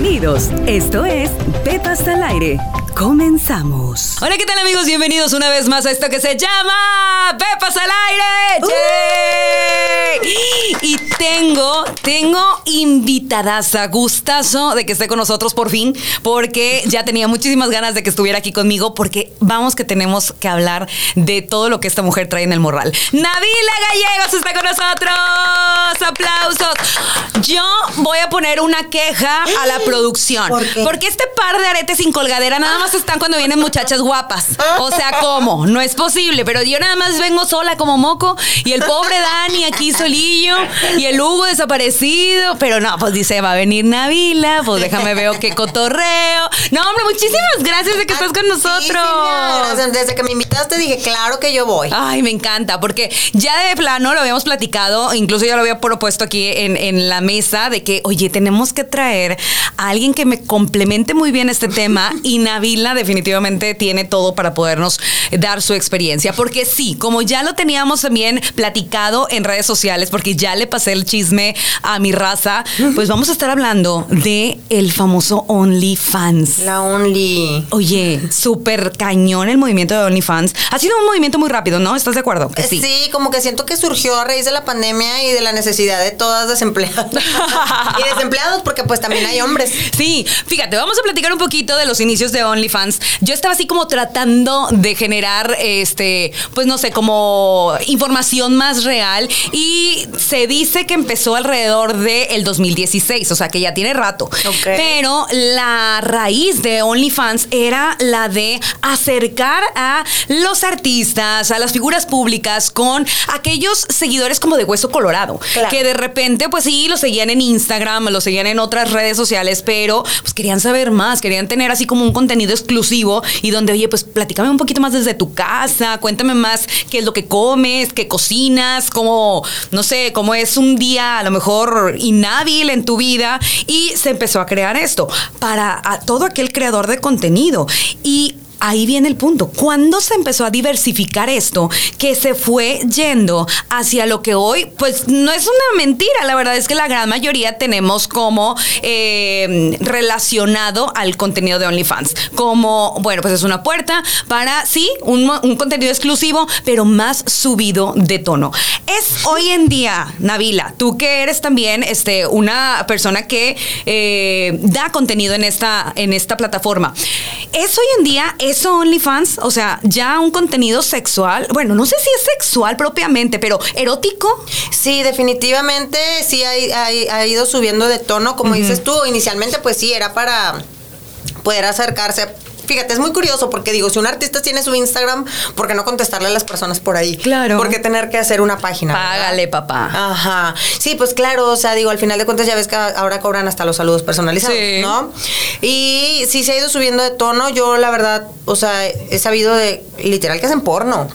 Bienvenidos. Esto es Pepas al aire. Comenzamos. Hola, ¿qué tal amigos? Bienvenidos una vez más a esto que se llama Pepas al aire. ¡Yay! Y tengo, tengo invitadaza, gustazo de que esté con nosotros por fin, porque ya tenía muchísimas ganas de que estuviera aquí conmigo, porque vamos que tenemos que hablar de todo lo que esta mujer trae en el morral. Navila Gallegos está con nosotros. Aplausos. Yo voy a poner una queja a la producción. ¿Por qué? Porque este par de aretes sin colgadera nada más están cuando vienen muchachas guapas. O sea, ¿cómo? No es posible. Pero yo nada más vengo sola como moco y el pobre Dani aquí solillo y el Hugo desaparecido. Pero no, pues dice, va a venir Navila, pues déjame veo qué cotorreo. No, hombre, muchísimas gracias de que estás con nosotros. Desde que me invitaste dije, claro que yo voy. Ay, me encanta, porque ya de plano lo habíamos platicado, incluso ya lo había propuesto aquí en, en la mesa, de que, oye, tenemos que traer a alguien que me complemente muy bien este tema y Navila definitivamente tiene todo para podernos dar su experiencia, porque sí, como ya lo teníamos también platicado en redes sociales, porque ya le pasé el chisme a mi raza, pues vamos a estar hablando de el famoso OnlyFans. La Only. Oye, súper cañón el movimiento de OnlyFans. Ha sido un movimiento muy rápido, ¿no? ¿Estás de acuerdo? Que Sí. como que siento que surgió a raíz de la pandemia y de la necesidad de todas desempleadas. y desempleados porque pues también hay hombres. Sí, fíjate, vamos a platicar un poquito de los inicios de OnlyFans. Yo estaba así como tratando de generar, este, pues no sé, como información más real y se dice que empezó alrededor del 2016, o sea que ya tiene rato. Pero la raíz de OnlyFans era la de acercar a los artistas, a las figuras públicas con aquellos seguidores como de hueso colorado, Claro. que de repente, pues sí, lo seguían en Instagram, lo seguían en otras redes sociales, pero pues querían saber más, querían tener así como un contenido exclusivo y donde, oye, pues platícame un poquito más desde tu casa, cuéntame más qué es lo que comes, qué cocinas, cómo, no sé, cómo es un día a lo mejor inhábil en tu vida. Y se empezó a crear esto para a todo aquel creador de contenido. Y Ahí viene el punto. ¿Cuándo se empezó a diversificar esto? Que se fue yendo hacia lo que hoy, pues no es una mentira. La verdad es que la gran mayoría tenemos como eh, relacionado al contenido de OnlyFans. Como, bueno, pues es una puerta para, sí, un, contenido exclusivo, pero más subido de tono. Es hoy en día, Navila, tú que eres también este, una persona que eh, da contenido en esta, en esta plataforma. ¿Es hoy en día eso OnlyFans? O sea, ya un contenido sexual. Bueno, no sé si es sexual propiamente, pero erótico. Sí, definitivamente sí ha, ha- ha ido subiendo de tono, como dices tú. Inicialmente, pues sí, era para poder acercarse. Fíjate, es muy curioso porque digo, si un artista tiene su Instagram, ¿por qué no contestarle a las personas por ahí? Claro. ¿Por qué tener que hacer una página? verdad? Págale, papá. Ajá. Sí, pues claro, o sea, digo, al final de cuentas ya ves que ahora cobran hasta los saludos personalizados, Sí. ¿no? Y sí se ha ido subiendo de tono. Yo, la verdad, o sea, he sabido de literal que hacen porno.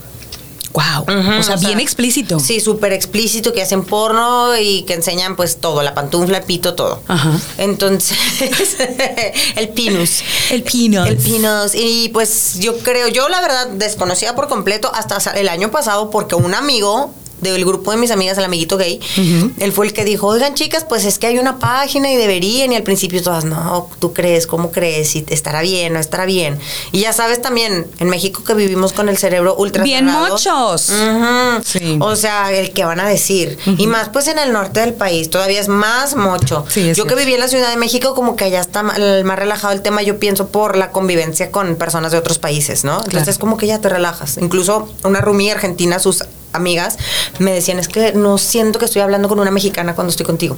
Wow. O sea, bien explícito. Sí, súper explícito, que hacen porno y que enseñan pues todo, la pantufla, el pito, todo. Ajá. Entonces, el pinus. El peanut. El pinus. Y pues yo creo, yo la verdad desconocía por completo hasta el año pasado porque un amigo del grupo de mis amigas, el amiguito gay, él fue el que dijo, oigan chicas, pues es que hay una página y deberían, y al principio todas, no, tú crees, ¿cómo crees? Y estará bien, no estará bien. Y ya sabes también, en México que vivimos con el cerebro ultra Bien cerrado. Ujú. Sí. O sea, el que van a decir. Y más pues en el norte del país, todavía es más mocho. Sí, es yo que viví en la Ciudad de México, como que allá está más relajado el tema, yo pienso, por la convivencia con personas de otros países, ¿no? Entonces Claro. es como que ya te relajas. Incluso una roomie argentina, sus amigas, me decían, es que no siento que estoy hablando con una mexicana cuando estoy contigo.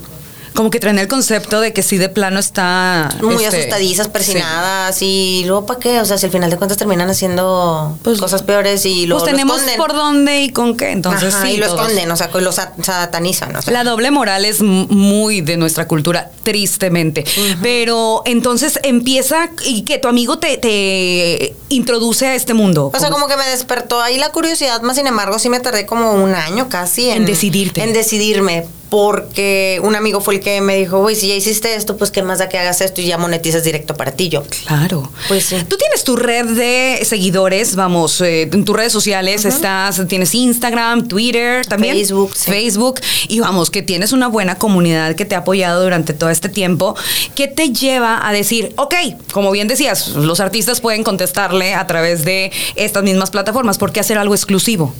Como que traen el concepto de que sí de plano está. Muy este, asustadizas, persinadas y luego para qué, o sea, si al final de cuentas terminan haciendo Pues- cosas peores y luego Pues tenemos por dónde y con qué. Entonces Ajá, sí. y lo esconden, o sea, lo sa- satanizan, o sea. La doble moral es muy de nuestra cultura, tristemente. Pero entonces empieza y que tu amigo te, te introduce a este mundo. O sea, como que me despertó ahí la curiosidad, más sin embargo, sí me tardé como un año casi En decidirte. En decidirme. Porque un amigo fue el que me dijo, güey, si ya hiciste esto, pues qué más da que hagas esto y ya monetizas directo para ti yo. Claro. Pues sí. Tú tienes tu red de seguidores, vamos, eh, en tus redes sociales estás, tienes Instagram, Twitter, también Facebook, sí. Facebook, y vamos, que tienes una buena comunidad que te ha apoyado durante todo este tiempo. ¿Qué te lleva a decir, ok, como bien decías, los artistas pueden contestarle a través de estas mismas plataformas, ¿por qué hacer algo exclusivo?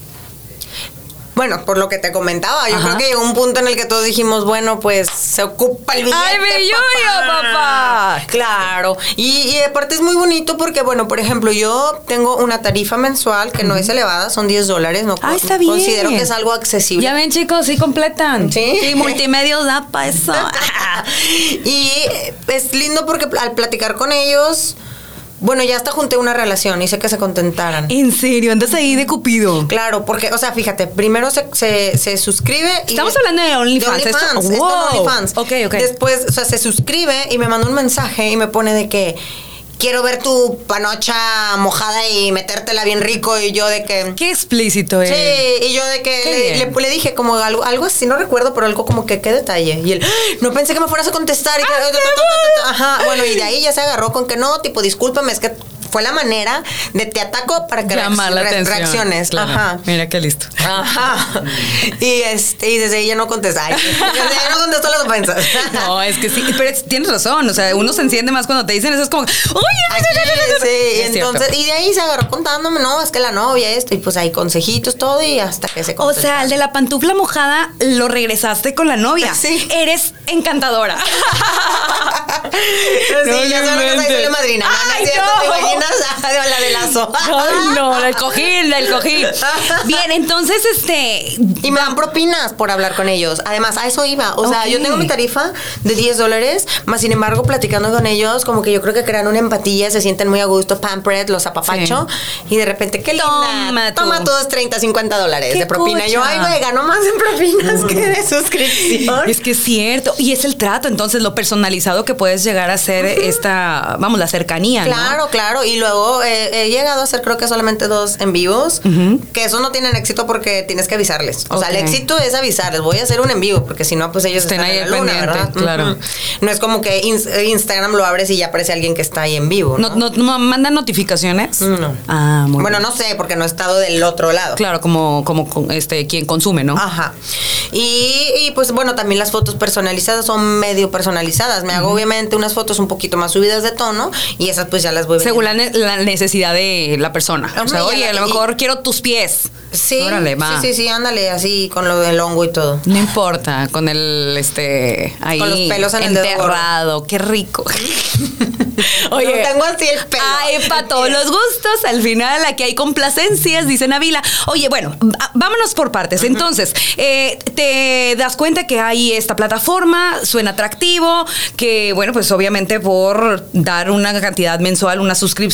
Bueno, por lo que te comentaba, yo Ajá. creo que llegó un punto en el que todos dijimos, bueno, pues se ocupa el billete. ¡Ay, mi lluvia, papá! Claro. Y, y aparte es muy bonito porque, bueno, por ejemplo, yo tengo una tarifa mensual que no es elevada, son 10 dólares. No Ah, está bien. Considero que es algo accesible. Ya ven, chicos, sí completan. Sí. multimedia da para eso. y es lindo porque al platicar con ellos, bueno, ya hasta junté una relación, hice que se contentaran. en serio, andas ahí de Cupido. Claro, porque, o sea, fíjate, primero se, se, se suscribe y... Estamos hablando de OnlyFans, De esto- OnlyFans, wow. como OnlyFans. Ok, ok. Después, o sea, se suscribe y me manda un mensaje y me pone de que quiero ver tu panocha mojada y metértela bien rico y yo de que... Qué explícito es. Sí, y yo de que le, le- le dije como algo, algo así, no recuerdo, pero algo como que qué detalle. Y él, "Ah, no pensé que me fueras a contestar. Y que- Ajá, bueno, y de ahí ya se agarró con que no, tipo, discúlpame, es que fue la manera de te ataco para que Llamar la atención. reacciones. Claro. Ajá. Mira qué listo. Ajá. Y este, y desde ya no contesta. Desde ya no contestó las ofensas. No, es que sí, pero es- tienes razón, o sea, uno se enciende más cuando te dicen eso, es como, oye, sí, sí, Es cierto. entonces, y de ahí se agarró contándome, no, es que la novia, esto, y pues ahí consejitos, todo, y hasta que se O sea, el de la pantufla mojada lo regresaste con la novia. Sí. Eres encantadora. Sí, No, ya no sabes que soy madrina. ¿no? ¿No Ay, cierto? no. ¿Te imaginas? La de lazo. Ay, no, del cojín, del cojín. Bien, entonces, este. Y me dan propinas por hablar con ellos. Además, a eso iba. O sea, yo tengo mi tarifa de 10 dólares, más sin embargo, platicando con ellos, como que yo creo que crean una empatía, se sienten muy a gusto, pampered, los apapacho. Y de repente, qué linda. Toma. Toma todos 30, 50 dólares de propina. Yo, cucha. ay, güey, gano más en propinas que de suscripción. Es que es cierto. Y es el trato, entonces, lo personalizado que puedes llegar a ser esta, vamos, la cercanía, ¿no? Claro, claro. Y luego eh, he llegado a hacer creo que solamente dos en vivos, que eso no tienen éxito porque tienes que avisarles. O sea, el éxito es avisarles, voy a hacer un en vivo, porque si no, pues ellos Estén están ahí en la luna, ¿verdad? claro. No es como que ins- Instagram lo abres y ya aparece alguien que está ahí en vivo, ¿no? ¿No, no, mandan notificaciones? No. Ah, muy bueno, bien. no sé, porque no he estado del otro lado. Claro, como, como este, quien consume, ¿no? Ajá. Y, y, pues bueno, también las fotos personalizadas son medio personalizadas. Me hago obviamente unas fotos un poquito más subidas de tono y esas pues ya las voy la, ne- la necesidad de la persona. O sea, oye, a lo y- mejor quiero tus pies. Sí, Órale, va. sí, sí, sí, ándale, así con lo del hongo y todo. No importa, con el este ahí Con los pelos en el dedo gordo. enterrado, qué rico. No tengo así el pelo. Ay, para todos los gustos, al final aquí hay complacencias, dice Navila. Oye, bueno, vámonos por partes. Entonces, eh, te das cuenta que hay esta plataforma, suena atractivo, que bueno, pues obviamente por dar una cantidad mensual, una suscripción,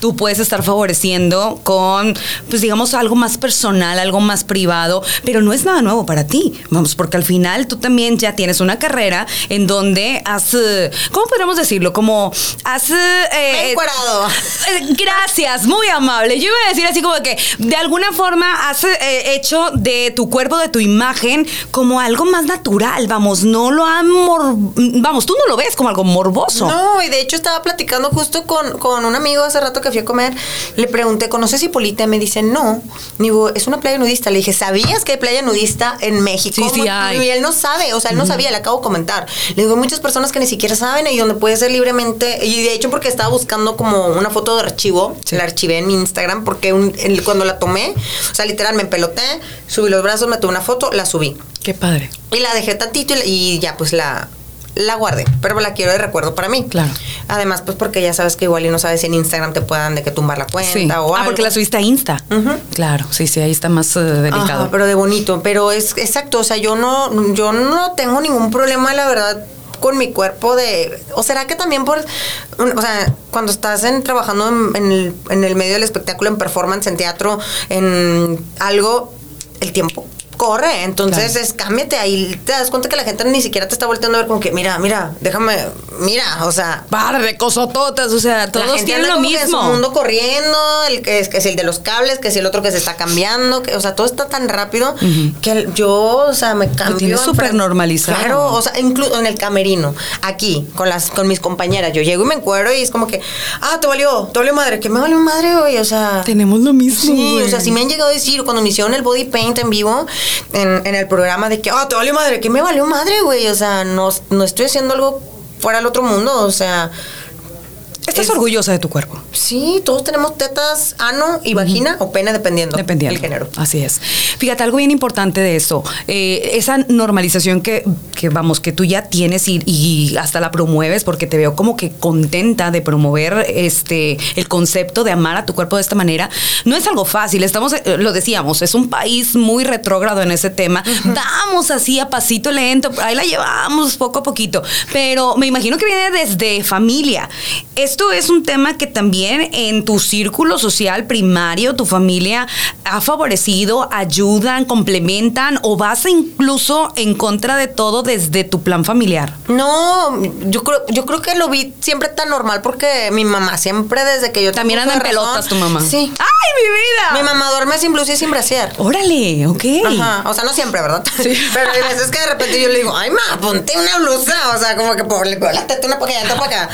tú puedes estar favoreciendo con, pues digamos, algo más personal, algo más privado, pero no es nada nuevo para ti. Vamos, porque al final tú también ya tienes una carrera en donde has, eh, ¿cómo podríamos decirlo? Como has... eh, Me encuerado. eh, Gracias, muy amable. Yo iba a decir así como que de alguna forma has eh, hecho de tu cuerpo, de tu imagen, como algo más natural. Vamos, no lo han mor- Vamos, tú no lo ves como algo morboso. No, y de hecho estaba platicando justo con, con un amigo hace rato que fui a comer. Le pregunté, ¿conoces Hipólita? Me dice, no. Digo, es una playa nudista. Le dije, ¿sabías que hay playa nudista en México? Sí, sí hay. Y él no sabe, o sea, él no sabía, le acabo de comentar. Le digo, hay muchas personas que ni siquiera saben y donde puede ser libremente. Y de hecho, porque estaba buscando como una foto de archivo, Sí. la archivé en mi Instagram, porque un- el- cuando la tomé, o sea, literal, me empeloté, subí los brazos, me tomé una foto, la subí. Qué padre. Y la dejé tantito y ya pues la, la guardé. Pero la quiero de recuerdo para mí. Claro. Además, pues porque ya sabes que igual y no sabes si en Instagram te puedan de que tumbar la cuenta Sí. o Ah, algo. porque la subiste a Insta. Claro, sí, sí, ahí está más eh, delicado. Ajá, pero de bonito. Pero es exacto, o sea, yo no, yo no tengo ningún problema, la verdad con mi cuerpo de o será que también por o sea cuando estás en, trabajando en, en el, en el medio del espectáculo en performance en teatro en algo el tiempo corre entonces Claro. es cámbiate ahí te das cuenta que la gente ni siquiera te está volteando a ver como que mira mira déjame mira, o sea, Par de cosototas, o sea, la todos gente tienen anda lo como que en su mismo. mundo corriendo, el que es, que es el de los cables, que es el otro que se está cambiando, que, o sea, todo está tan rápido que yo, o sea, me cambio. súper normalizado. Claro, o sea, incluso en el camerino, aquí, con las, con mis compañeras, yo llego y me encuero y es como que, ah, te valió, te valió madre, que me valió madre, güey, o sea. Tenemos lo mismo. Sí, o sea, sí me han llegado a decir cuando me hicieron el body paint en vivo en, en el programa de que, ah, te valió madre, que me valió madre, güey. O sea, no, no estoy haciendo algo fuera del otro mundo, o sea, Estás es- orgullosa de tu cuerpo. sí, todos tenemos tetas, ano y vagina o pene dependiendo, Dependiendo. del género. Así es. Fíjate, algo bien importante de esto, eh, esa normalización que, que, vamos, que tú ya tienes y, y hasta la promueves, porque te veo como que contenta de promover este el concepto de amar a tu cuerpo de esta manera, no es algo fácil. Estamos, eh, lo decíamos, es un país muy retrógrado en ese tema. Vamos así a pasito lento, ahí la llevamos poco a poquito. Pero me imagino que viene desde familia. Esto es un tema que también en tu círculo social primario, tu familia ha favorecido, ayudan, complementan o vas incluso en contra de todo desde tu plan familiar. No, yo creo, yo creo que lo vi siempre tan normal porque mi mamá siempre desde que yo También anda en razón- pelotas tu mamá. Sí. ¡Ay, mi vida! Mi mamá duerme sin blusa y sin brasier. Órale, ok. Ajá, o sea, no siempre, ¿verdad? Pero hay veces que de repente yo le digo, ay, ma, ponte una blusa. O sea, como que por la teta una allá, para acá.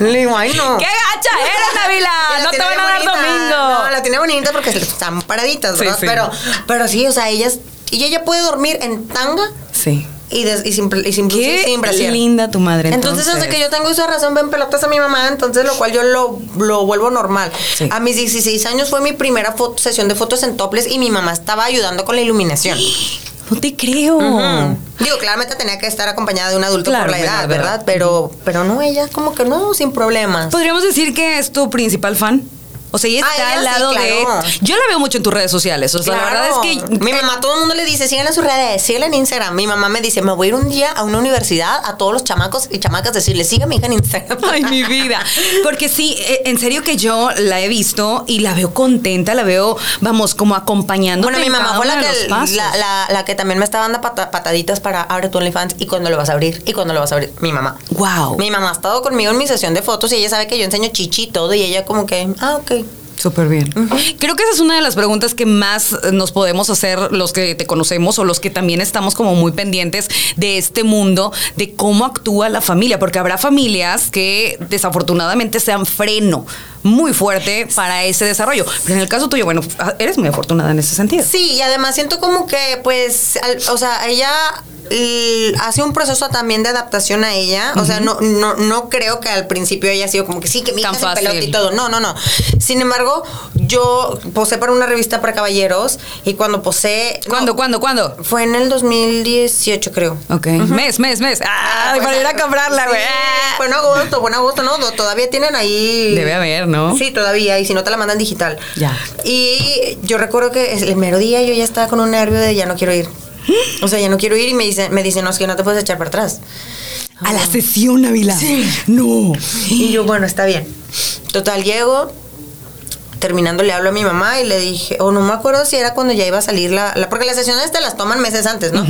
Le digo, ay, no. ¡Qué gacha eres, Navila! No te van a dar bonita. domingo. No, la tiene bonita porque están paraditas, ¿verdad? sí. Pero, pero sí, o sea, ellas, y ella puede dormir en tanga Sí. y, des- y sin, y sin Qué sin linda tu madre. Entonces, Entonces, desde que yo tengo esa razón, ven pelotas a mi mamá, entonces lo cual yo lo, lo vuelvo normal. Sí. A mis 16 años fue mi primera foto- sesión de fotos en topless y mi mamá estaba ayudando con la iluminación. No te creo. Digo, claramente tenía que estar acompañada de un adulto Claro, por la edad, verdad, ¿verdad? verdad. Pero, pero no, ella como que no, sin problemas. ¿Podríamos decir que es tu principal fan? O sea, ella Ah, está ella al sí, lado claro. de. Yo la veo mucho en tus redes sociales. O sea, la verdad es que. Mi mamá, todo el mundo le dice, síganla en sus redes, síganla en Instagram. Mi mamá me dice, me voy a ir un día a una universidad a todos los chamacos y chamacas decirle, siga mi hija en Instagram. Ay, mi vida. Porque sí, eh, en serio que yo la he visto y la veo contenta, la veo, vamos, como acompañando. Bueno, mi mamá fue la que, la, la- la que también me estaba dando pata- pataditas para abre tu OnlyFans y cuando lo vas a abrir y cuando lo vas a abrir. Mi mamá. Wow. Mi mamá ha estado conmigo en mi sesión de fotos y ella sabe que yo enseño chichi y todo y ella como que, ah, ok. Súper bien. Creo que esa es una de las preguntas que más eh, nos podemos hacer los que te conocemos o los que también estamos como muy pendientes de este mundo, de cómo actúa la familia, porque habrá familias que desafortunadamente sean freno muy fuerte para ese desarrollo. Pero en el caso tuyo, bueno, ah, eres muy afortunada en ese sentido. Sí, y además siento como que, pues, al- o sea, ella hace un proceso también de adaptación a ella. O sea, no, no, no creo que al principio haya sido como que sí, que mi hija se pelota y todo. No, no, no. Sin embargo, yo posé para una revista para caballeros y cuando posé. no, ¿Cuándo, cuándo, cuándo? Fue en el 2018, creo. Ok. Mes, mes, mes. Ah, Pues, para ir a comprarla, güey. Ah. Fue en agosto, fue en agosto, ¿no? No, Todavía tienen ahí. Debe haber, ¿no? Sí, todavía, y si no te la mandan digital. Ya. Y yo recuerdo que el mero día yo ya estaba con un nervio de ya no quiero ir. O sea, ya no quiero ir y me dicen, me dicen, no, es que no te puedes echar para atrás. A la sesión, Ávila. No. Y yo, bueno, está bien. Total, llego, terminando le hablo a mi mamá y le dije, o no me acuerdo si era cuando ya iba a salir la, la- porque las sesiones te las toman meses antes, ¿no?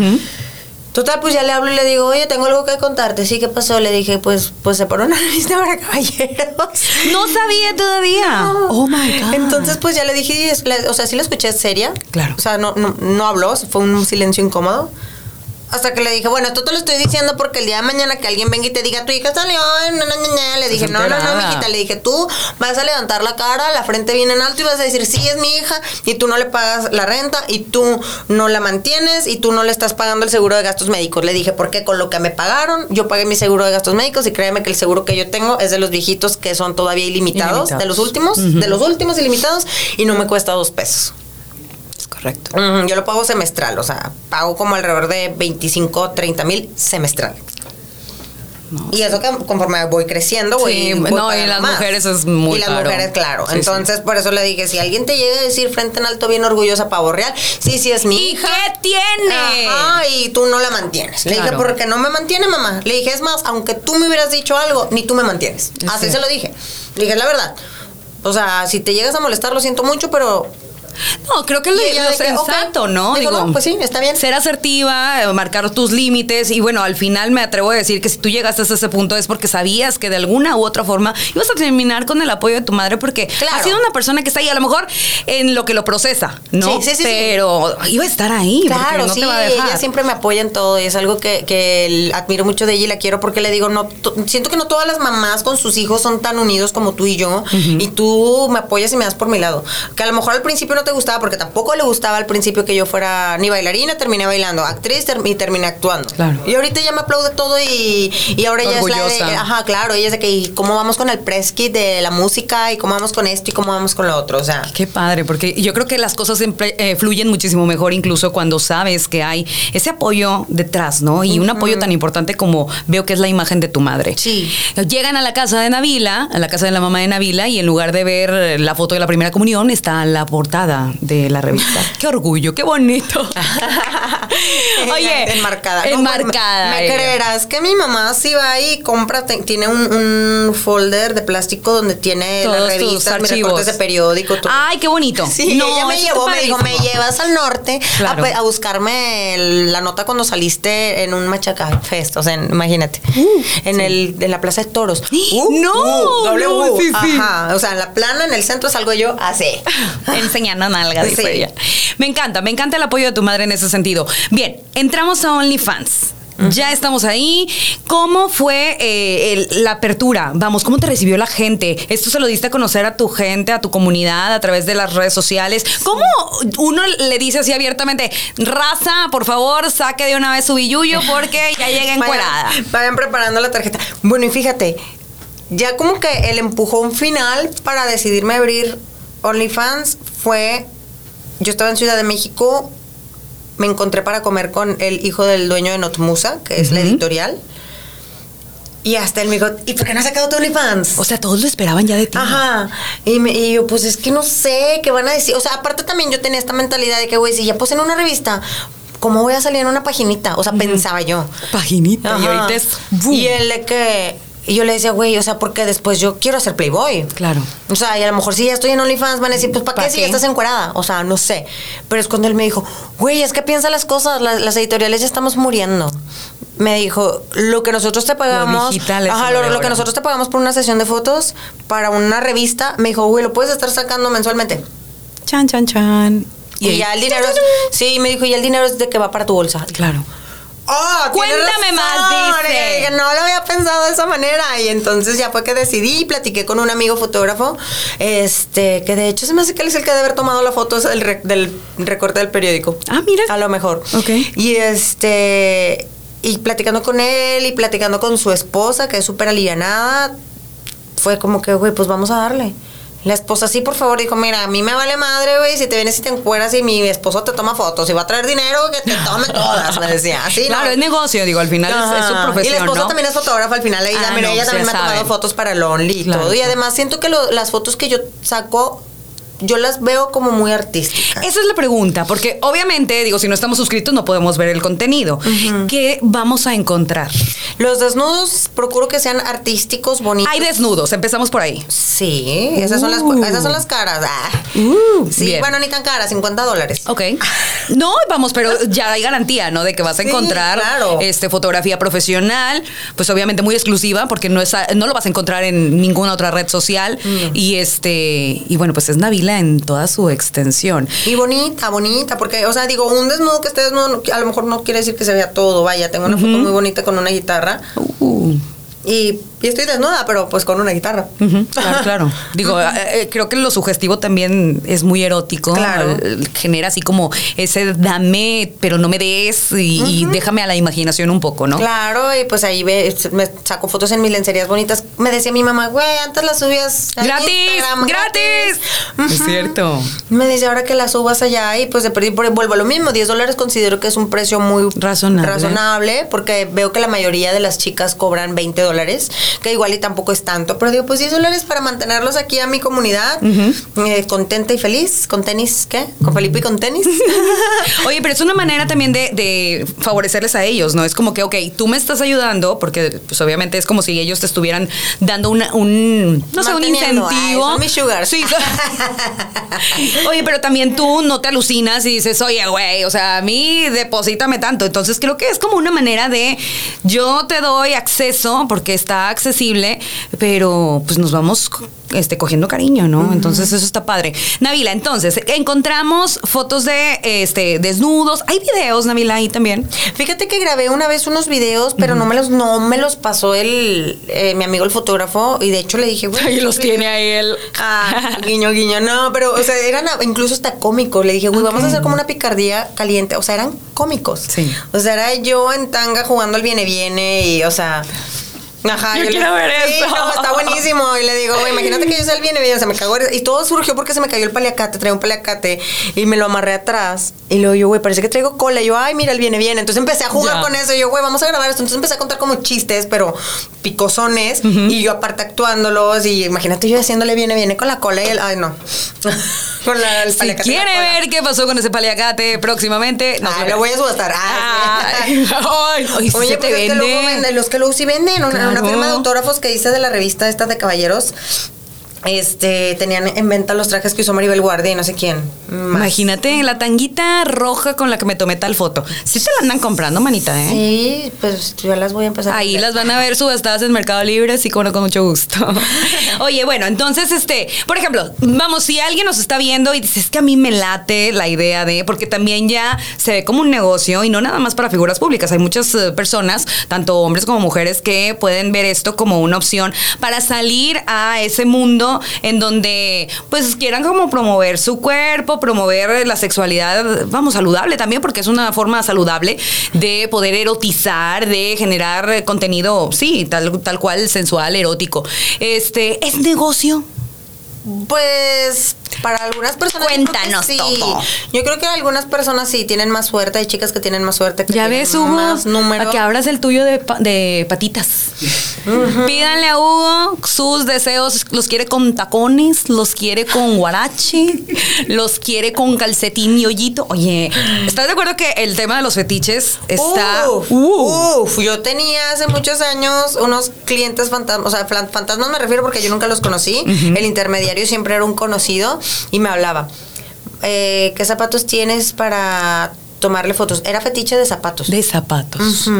Total, pues ya le hablo y le digo, oye, tengo algo que contarte. Sí, ¿qué pasó? Le dije, pues, pues se paró una revista para caballeros. No sabía todavía. No. Oh my God. Entonces, pues ya le dije, o sea, sí la escuché seria. Claro. O sea, no, no, no habló, fue un silencio incómodo. Hasta que le dije, bueno, esto te lo estoy diciendo porque el día de mañana que alguien venga y te diga, tu hija salió, na, na, na, na". le dije, no, no, no, mijita, le dije, tú vas a levantar la cara, la frente bien en alto y vas a decir, sí, es mi hija, y tú no le pagas la renta, y tú no la mantienes, y tú no le estás pagando el seguro de gastos médicos. Le dije, porque con lo que me pagaron, yo pagué mi seguro de gastos médicos, y créeme que el seguro que yo tengo es de los viejitos que son todavía ilimitados, Ilimitados. de los últimos, de los últimos ilimitados, y no me cuesta dos pesos. Correcto. Yo lo pago semestral, o sea, pago como alrededor de 25, 30 mil semestral. No, Y eso que conforme voy creciendo, voy. Sí, voy no, y las más. mujeres es muy Y las caro. mujeres, claro. Sí, Entonces, por eso le dije: si alguien te llega a decir frente en alto, bien orgullosa, pavo real, sí, sí, es mi ¿Y hija. qué tiene? Ajá, y tú no la mantienes. Le dije, porque no me mantiene, mamá. Le dije, es más, aunque tú me hubieras dicho algo, ni tú me mantienes. Es Así se lo dije. Le dije, la verdad. O sea, si te llegas a molestar, lo siento mucho, pero No, creo que lo, lo ok. ¿no? Digo, no, pues sí, está bien. Ser asertiva, eh, marcar tus límites y bueno, al final me atrevo a decir que si tú llegaste hasta ese punto es porque sabías que de alguna u otra forma ibas a terminar con el apoyo de tu madre porque Claro. ha sido una persona que está ahí, a lo mejor en lo que lo procesa, ¿no? Sí, sí, sí, sí. Pero iba a estar ahí. Claro, no sí, te va a dejar. ella siempre me apoya en todo y es algo que, que admiro mucho de ella y la quiero porque le digo, no, to- siento que no todas las mamás con sus hijos son tan unidos como tú y yo y tú me apoyas y me das por mi lado. Que a lo mejor al principio no te gustaba porque tampoco le gustaba al principio que yo fuera ni bailarina, terminé bailando, actriz ter- y terminé actuando. Claro. Y ahorita ya me aplaude todo y, y ahora ella es la de, ajá, claro, ella es de que, ¿y cómo vamos con el press kit de la música y cómo vamos con esto y cómo vamos con lo otro? O sea, Qué padre, porque yo creo que las cosas siempre eh, fluyen muchísimo mejor incluso cuando sabes que hay ese apoyo detrás, ¿no? Y un apoyo tan importante como veo que es la imagen de tu madre. Sí. Llegan a la casa de Navila, a la casa de la mamá de Navila, y en lugar de ver la foto de la primera comunión, está la portada de la revista. qué orgullo, qué bonito. Oye, enmarcada. No, enmarcada. me, creerás que mi mamá sí va y compra, tiene un, un folder de plástico donde tiene Todos las revistas, mis recortes de periódico. todo. Ay, qué bonito. Sí, No, ella me llevó, me dijo, me llevas al norte a Claro. pe- a, buscarme el- la nota cuando saliste en un Machaca Fest, o sea, en- imagínate, en el en la Plaza de Toros. Uh, No, doble no, U. sí, sí. Ajá, o sea, en la plana, en el centro salgo yo así. Enseñando nalga, dice Sí. ella. Me encanta, me encanta el apoyo de tu madre en ese sentido. Bien, entramos a OnlyFans. Ya estamos ahí. ¿Cómo fue eh, el- la apertura? Vamos, ¿cómo te recibió la gente? ¿Esto se lo diste a conocer a tu gente, a tu comunidad, a través de las redes sociales? ¿Cómo uno le dice así abiertamente, raza, por favor, saque de una vez su billuyo porque ya llega encuerada? Vayan, vayan preparando la tarjeta. Bueno, y fíjate, ya como que el empujón final para decidirme abrir OnlyFans fue, yo estaba en Ciudad de México, me encontré para comer con el hijo del dueño de Notmusa, que es la editorial. Y hasta él me dijo, ¿y por qué no has sacado tu OnlyFans? O sea, todos lo esperaban ya de ti. Ajá. Y, me- y yo, pues es que no sé qué van a decir. O sea, aparte también yo tenía esta mentalidad de que, güey, si ya puse en una revista, ¿cómo voy a salir en una paginita? O sea, pensaba yo. Paginita. Y ahorita es... ¡boom! Y él de que. Y yo le decía, güey, o sea, porque después yo quiero ser Playboy. Claro. O sea, y a lo mejor si ya estoy en OnlyFans van a decir, pues ¿para ¿Pa qué si ya estás encuerada? O sea, no sé. Pero es cuando él me dijo, güey, es que piensa las cosas, las, las editoriales ya estamos muriendo. Me dijo, lo que nosotros te pagamos. digital es ajá, lo lo, lo que nosotros te pagamos por una sesión de fotos para una revista, me dijo, güey, lo puedes estar sacando mensualmente. Chan, chan, chan. Y, ya el dinero. es- sí, me dijo, y el dinero es de que va para tu bolsa. Claro. Oh, Cuéntame más, dice. Dije, no lo había pensado de esa manera. Y entonces ya fue que decidí y platiqué con un amigo fotógrafo, este, que de hecho se me hace que él es el que debe haber tomado la foto del recorte del periódico. Ah, mira. A lo mejor. Ok. Y este, y platicando con él y platicando con su esposa, que es súper alivianada, fue como que, güey, pues vamos a darle. La esposa sí, por favor, dijo, mira, a mí me vale madre, güey, si te vienes y te encueras y mi esposo te toma fotos y va a traer dinero, que te tome todas, me decía. Así, Claro, ¿no? es negocio, digo, al final es- es, su profesión. Y la esposa ¿no? también es fotógrafa al final. Ella, Ah, mira, no, ella pues también me ha tomado fotos para el Only y Claro, todo. Y además siento que lo- las fotos que yo saco, yo las veo como muy artísticas. Esa es la pregunta, porque obviamente, digo, si no estamos suscritos no podemos ver el contenido. ¿Qué vamos a encontrar? Los desnudos procuro que sean artísticos, bonitos. Hay desnudos, empezamos por ahí. Sí, esas son las esas son las caras. Ah. Uh, sí, bien. bueno, ni tan caras, 50 dólares. Ok. No, vamos, pero ya hay garantía, ¿no? De que vas a Sí, encontrar claro. este, fotografía profesional, pues obviamente muy exclusiva, porque no, es, no lo vas a encontrar en ninguna otra red social. Y este, y bueno, pues es En toda su extensión. Y bonita, bonita, porque, o sea, digo, un desnudo que esté desnudo, a lo mejor no quiere decir que se vea todo, vaya, tengo una foto muy bonita con una guitarra Uh. y, y estoy desnuda, pero pues con una guitarra. Claro, claro. Digo, eh, eh, creo que lo sugestivo también es muy erótico. Claro. Genera así como ese dame, pero no me des y, y déjame a la imaginación un poco, ¿no? Claro, y pues ahí ve, me saco fotos en mis lencerías bonitas. Me decía mi mamá, güey, antes las subías ¡Gratis! Instagram, ¡Gratis! Es cierto. Me dice ahora que las subas allá y pues de perdí por vuelvo a lo mismo. 10 dólares considero que es un precio muy Razonable. razonable, porque veo que la mayoría de las chicas cobran 20 dólares. Que igual y tampoco es tanto, pero digo, pues 10 dólares para mantenerlos aquí a mi comunidad, eh, contenta y feliz, con tenis, ¿qué? Con Felipe y con tenis. Oye, pero es una manera también de, de favorecerles a ellos, ¿no? Es como que, ok, tú me estás ayudando, porque pues obviamente es como si ellos te estuvieran dando una, un, no sé, un. Ay, incentivo. son mis sugars. Sí. Oye, pero también tú no te alucinas y dices, oye, güey, o sea, a mí deposítame tanto. Entonces creo que es como una manera de, yo te doy acceso porque está accesible, pero pues nos vamos este, cogiendo cariño, ¿no? Entonces eso está padre. Navila, entonces, encontramos fotos de este, desnudos. Hay videos, Navila, ahí también. Fíjate que grabé una vez unos videos, pero no me los no me los pasó el eh, mi amigo el fotógrafo y de hecho le dije, güey, Ahí los tiene ahí él. Ah, guiño, guiño. No, pero, o sea, eran incluso hasta cómicos. Le dije, güey, vamos a hacer como una picardía caliente. O sea, eran cómicos. Sí. O sea, era yo en tanga jugando al viene, viene y, o sea. Ajá, Yo le- quiero ver sí, eso. no, está buenísimo. Y le digo, güey, imagínate que yo viene, viene. O sea, me cagó. Y todo surgió porque se me cayó el paliacate. Traía un paliacate y me lo amarré atrás. Y luego yo, güey, parece que traigo cola. Y yo, ay, mira, el viene, viene. Entonces empecé a jugar Ya. con eso. Y yo, güey, vamos a grabar esto. Entonces empecé a contar como chistes, pero picosones. Y yo aparte actuándolos. Y imagínate yo haciéndole viene, viene con la cola y el. Ay, no. con la, el Si quiere ver qué pasó con ese paliacate próximamente, nos Ah, lo voy a subastar. Ah, Ay, ay, ay, Oye, se pues te es que luego vende. venden, los que luego sí venden, una, una firma de autógrafos que hice de la revista esta de caballeros, este, tenían en venta los trajes que usó Maribel Guardia y no sé quién. más. Imagínate la tanguita roja con la que me tomé tal foto. Sí te la andan comprando, manita, ¿eh? Sí, pues yo las voy a empezar a Ahí las van a ver subastadas en Mercado Libre, así como no, con mucho gusto. Oye, bueno, entonces, este, por ejemplo, vamos, si alguien nos está viendo y dice, es que a mí me late la idea de, porque también ya se ve como un negocio y no nada más para figuras públicas. Hay muchas eh, personas, tanto hombres como mujeres, que pueden ver esto como una opción para salir a ese mundo en donde, pues, quieran como promover su cuerpo, promover la sexualidad, vamos, saludable también, porque es una forma saludable de poder erotizar, de generar contenido, sí, tal, tal cual, sensual, erótico. Este, ¿es negocio? Pues para algunas personas. yo creo que Cuéntanos sí. todo. Yo creo que algunas personas sí tienen más suerte. Hay chicas que tienen más suerte. Que Ya ves, Hugo, Más número. a que abras el tuyo de, pa- de patitas. Pídanle a Hugo sus deseos. Los quiere con tacones, los quiere con guarache, los quiere con calcetín y hoyito. Oye, ¿estás de acuerdo que el tema de los fetiches está... Uf, Uh. uf, yo tenía hace muchos años unos clientes fantasmas, o sea, fantasmas me refiero porque yo nunca los conocí. El intermediario siempre era un conocido y me hablaba. Eh, ¿Qué zapatos tienes para tomarle fotos? Era fetiche de zapatos. De zapatos.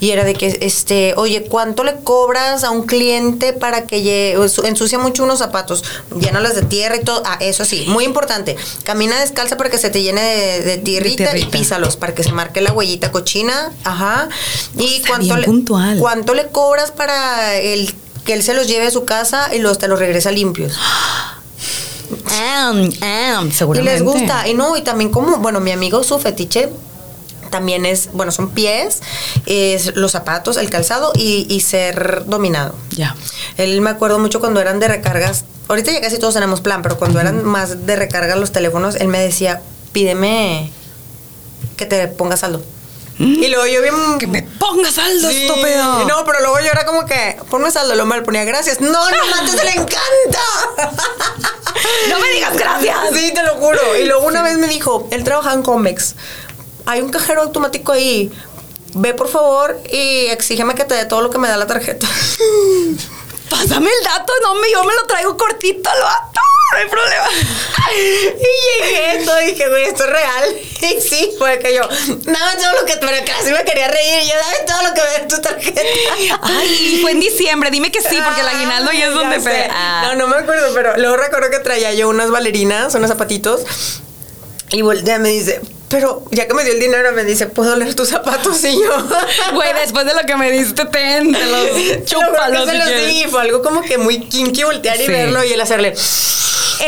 Y era de que, este, oye, ¿cuánto le cobras a un cliente para que ensucia mucho unos zapatos? Llénalos de tierra y todo. Ah, eso sí, muy importante. Camina descalza para que se te llene de, de tierrita, y tierrita. písalos para que se marque la huellita cochina. Ajá. Y cuánto le, puntual. cuánto le cobras para el que él se los lleve a su casa y los te los regresa limpios. Am, am, Y seguramente. les gusta. Y no, y también como, bueno, mi amigo su fetiche también es, bueno, son pies, es los zapatos, el calzado y, y ser dominado. Ya. Él me acuerdo mucho cuando eran de recargas, ahorita ya casi todos tenemos plan, pero cuando eran más de recarga los teléfonos, él me decía, pídeme que te ponga saldo. Y luego yo bien... Que me pongas saldo, Sí, estúpido. No, pero luego yo era como que, ponme saldo, lo mal ponía gracias. No, no mates, le encanta. No me digas gracias. Sí, te lo juro. Y luego una vez me dijo, él trabaja en Comex. Hay un cajero automático ahí. Ve por favor y exígeme que te dé todo lo que me da la tarjeta. Pásame el dato, no me, yo me lo traigo cortito al vato, no hay problema. y llegué, todo dije, güey, esto es real. Y sí, fue que yo, dame todo lo que, pero casi me quería reír. Y yo, dame todo lo que me da tu tarjeta. Ay, fue en diciembre, dime que sí, porque el aguinaldo ya es donde Ya sé. pe- Ah. No, no me acuerdo, pero luego recuerdo que traía yo unas bailarinas, unos zapatitos. Y voltea me dice, pero ya que me dio el dinero, me dice, ¿puedo leer tus zapatos? Y yo, Güey, después de lo que me diste, ten, te los lo chúpalos se los di, fue algo como que muy kinky voltear y verlo y él hacerle.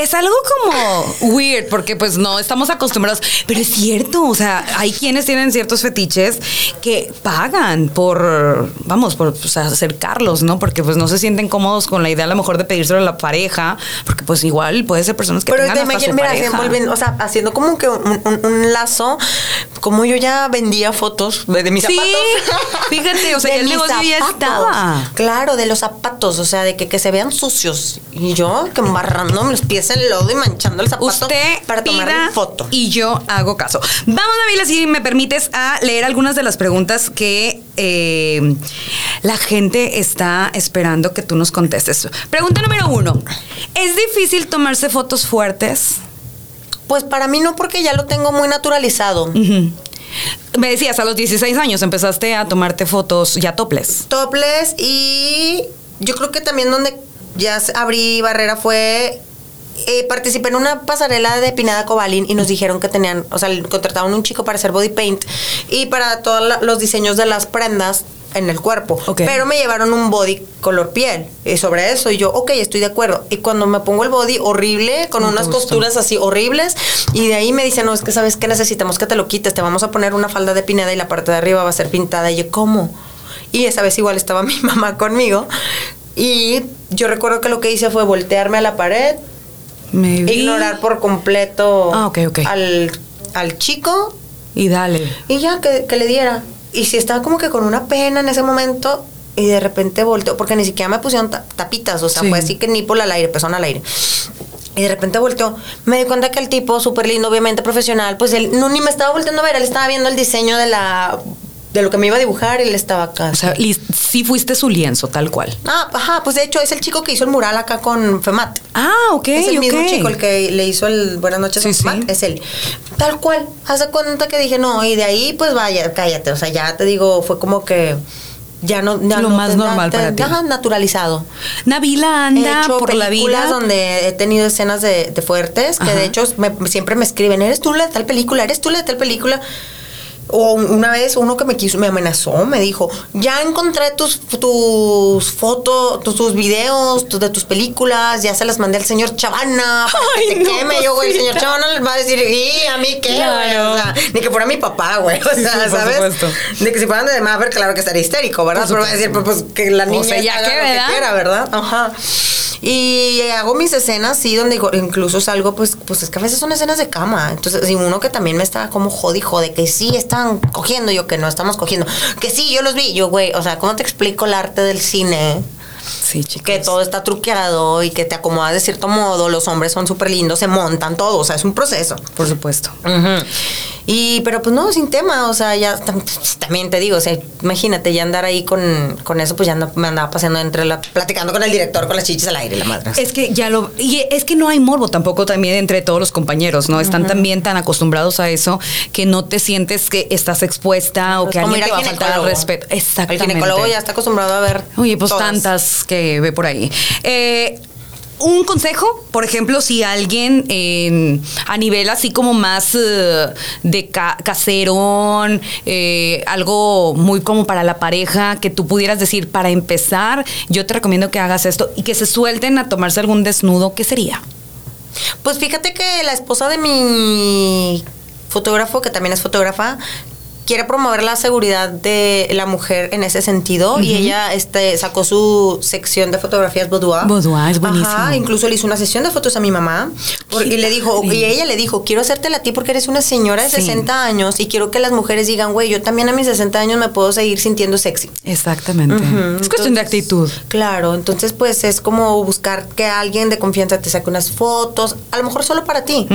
Es algo como weird, porque pues no estamos acostumbrados. Pero es cierto, o sea, hay quienes tienen ciertos fetiches que pagan por, vamos, por sea, acercarlos, ¿no? Porque pues no se sienten cómodos con la idea a lo mejor de pedírselo a la pareja, porque pues igual puede ser personas que Pero tengan te hasta su imaginas, mira, pareja. envolviendo, o sea, haciendo como que un, un- un lazo, como yo ya vendía fotos de, de mis Sí, zapatos. fíjate, o sea, De ya el negocio ya zapatos. estaba. Claro, de los zapatos, o sea, de que, que se vean sucios. Y yo que embarrando los pies en lodo y manchando el zapato Usted para tomar foto. y yo hago caso. Vamos, Nabila, si me permites, a leer algunas de las preguntas que eh, la gente está esperando que tú nos contestes. Pregunta número uno. ¿Es difícil tomarse fotos fuertes? Pues para mí no, porque ya lo tengo muy naturalizado. Me decías, a los 16 años empezaste a tomarte fotos ya toples. Topless y yo creo que también donde ya abrí barrera fue eh, participé en una pasarela de Pinada Cobalín y nos dijeron que tenían, o sea, contrataron un chico para hacer body paint y para todos los diseños de las prendas en el cuerpo. Pero me llevaron un body color piel y sobre eso y yo, ok, estoy de acuerdo. Y cuando me pongo el body horrible, con No unas costuras así horribles y de ahí me dicen, no, es que sabes que necesitamos que te lo quites, te vamos a poner una falda de Pineda y la parte de arriba va a ser pintada. Y yo, ¿cómo? Y esa vez igual estaba mi mamá conmigo. Y yo recuerdo que lo que hice fue voltearme a la pared, Me vi. ignorar por completo Ah, ok, ok. Al, al chico Y dale. y ya que, que le diera. Y si estaba como que con una pena en ese momento y de repente volteó, porque ni siquiera me pusieron ta- tapitas, o sea, Sí. fue así que ni por al aire, pezón al aire. Y de repente volteó, me di cuenta que el tipo, súper lindo, obviamente profesional, pues él no ni me estaba volteando a ver, él estaba viendo el diseño de la de lo que me iba a dibujar y él estaba acá. O sea, sí fuiste su lienzo, tal cual. Ah, ajá, pues de hecho es el chico que hizo el mural acá con FEMAT. Ah, ok, es el mismo chico el que le hizo el Buenas noches Sí, FEMAT, sí. es él. Tal cual. Hace cuenta que dije, no, y de ahí, pues vaya, cállate. O sea, ya te digo, fue como que ya no. ya Lo no más normal te- para ti. Ajá, naturalizado. Nabila anda He hecho por la películas vida. donde he tenido escenas de, de fuertes, que Ajá. de hecho me- siempre me escriben, ¿eres tú la de tal película? ¿Eres tú la de tal película? O un- una vez uno que me quiso, me amenazó, me dijo, ya encontré tus, tus fotos, tus, tus videos tus- de tus películas, ya se las mandé al señor Chavana para Ay, que te no, queme. Yo, güey, el señor. Chavana les va a decir, ¿y a mí qué? Claro. güey?" O sea, ni que fuera mi papá, güey. O Sí, sea, sí, por ¿sabes? supuesto. De que si fueran de Maverick, claro que estaría histérico, ¿verdad? Pero va a decir, pues, pues, que la O niña sea, ya haga que, lo ¿verdad? quiera, ¿verdad? Ajá. Y hago mis escenas, sí, donde incluso salgo, pues, pues es que a veces son escenas de cama. Entonces, y uno que también me está como jode jode, que sí están cogiendo, yo que no estamos cogiendo, que sí, yo los vi, yo, güey, o sea, ¿cómo te explico el arte del cine? Sí, chicos. Que todo está truqueado y que te acomodas de cierto modo, los hombres son súper lindos, se montan todo, o sea, es un proceso. Por supuesto. Y, pero pues no, sin tema, o sea, ya tam- también te digo, o sea, imagínate ya andar ahí con, con eso, pues ya ando- me andaba paseando entre la, platicando con el director, con las chichis al aire, la madre. Es que ya lo. Y es que no hay morbo tampoco también entre todos los compañeros, ¿no? Están también tan acostumbrados a eso que no te sientes que estás expuesta o que alguien te va al a faltar el ginecólogo. respeto. Exactamente. El ginecólogo ya está acostumbrado a ver. Oye, pues todas. tantas que ve por ahí. Eh, un consejo, por ejemplo, si alguien en- a nivel así como más eh, de ca- caserón, eh, algo muy como para la pareja, que tú pudieras decir, para empezar, yo te recomiendo que hagas esto y que se suelten a tomarse algún desnudo, ¿qué sería? Pues fíjate que la esposa de mi fotógrafo, que también es fotógrafa, quiere promover la seguridad de la mujer en ese sentido y ella este sacó su sección de fotografías boudoir. Boudoir, es buenísimo. Ajá, incluso le hizo una sesión de fotos a mi mamá por- Qué y le dijo y ella le dijo, "Quiero hacértela a ti porque eres una señora de Sí. 60 años y quiero que las mujeres digan, güey, yo también a mis 60 años me puedo seguir sintiendo sexy." Exactamente. Es cuestión de actitud. Claro, entonces pues es como buscar que alguien de confianza te saque unas fotos, a lo mejor solo para ti,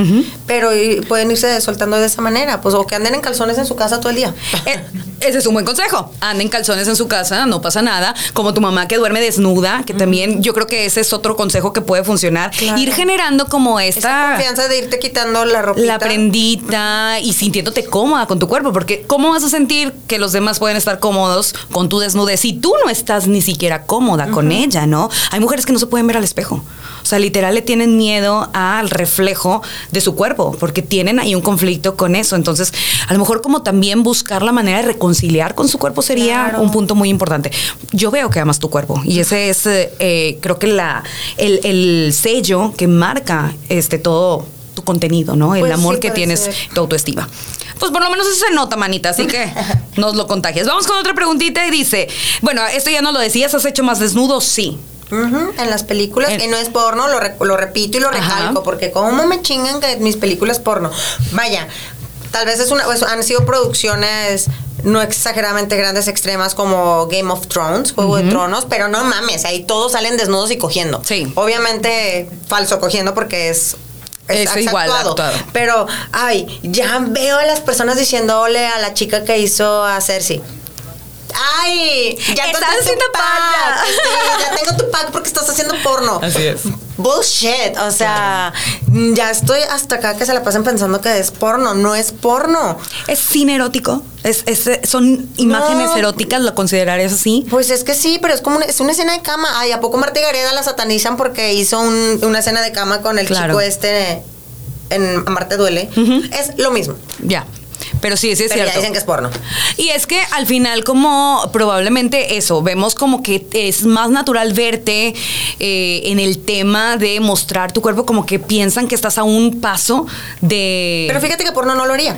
pero y- pueden irse soltando de esa manera, pues o que anden en calzones en su casa todo el día. Eh, ese es un buen consejo. Anden calzones en su casa, no pasa nada. Como tu mamá que duerme desnuda, que también yo creo que ese es otro consejo que puede funcionar. Claro. Ir generando como Esa esta confianza de irte quitando la ropita. la prendita y sintiéndote cómoda con tu cuerpo, porque ¿cómo vas a sentir que los demás pueden estar cómodos con tu desnudez si tú no estás ni siquiera cómoda con ella, ¿no? Hay mujeres que no se pueden ver al espejo. O sea, literal le tienen miedo al reflejo de su cuerpo, porque tienen ahí un conflicto con eso. Entonces, a lo mejor como también buscar la manera de reconciliar con su cuerpo sería Claro. un punto muy importante. Yo veo que amas tu cuerpo y ese es, eh, eh, creo que la, el, el sello que marca este todo tu contenido, ¿no? El Pues amor sí, que tienes, ser. tu autoestima. Pues por lo menos eso se nota, manita, así que nos lo contagias. Vamos con otra preguntita y dice, bueno, esto ya no lo decías, ¿has hecho más desnudos? Sí. En las películas, En- y no es porno, lo, re- lo repito y lo Ajá. recalco, porque como me chingan que mis películas porno. Vaya, tal vez es una, pues, han sido producciones no exageradamente grandes, extremas como Game of Thrones, Juego de Tronos, pero no mames, ahí todos salen desnudos y cogiendo. Sí. Obviamente falso cogiendo porque es... Es igual, actuado. Pero, ay, ya veo a las personas diciéndole a la chica que hizo a Cersei. Ay, ya Estás encontré tu haciendo pack. Sí, ya tengo tu pack porque estás haciendo porno. Así es. Bullshit. O sea, ya estoy hasta acá que se la pasen pensando que es porno. No es porno. ¿Es cine erótico? ¿Es, es- son imágenes No. eróticas? ¿Lo considerarías así? Pues es que sí, pero es como una, es una escena de cama. Ay, ¿a poco Marta Gareda la satanizan porque hizo un- una escena de cama con el Claro. chico este en Amarte Duele? Es lo mismo. Ya. Pero sí, sí es pero ya dicen que es porno. Y es que al final, como probablemente eso, vemos como que es más natural verte eh, en el tema de mostrar tu cuerpo, como que piensan que estás a un paso de. Pero fíjate que porno no lo haría.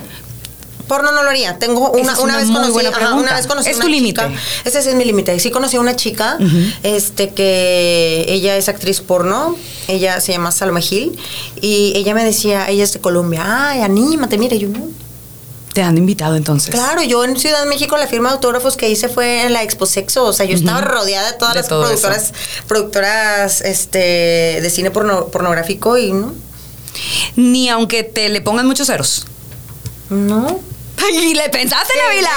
Porno no lo haría. Tengo una, es una una vez conocí, ajá, una vez conocí Es una tu límite. Ese sí es mi límite. Sí conocí a una chica, este que ella es actriz porno, ella se llama Salome Gil y ella me decía, ella es de Colombia, ay, anímate, mire, yo no. Te han invitado entonces. Claro, yo en Ciudad de México la firma de autógrafos que hice fue en la Expo Sexo, o sea, yo estaba rodeada de todas De las productoras, productoras este, de cine porno- pornográfico y no, Ni aunque te le pongan muchos ceros. no. Y le pensaste, Pues, Navila.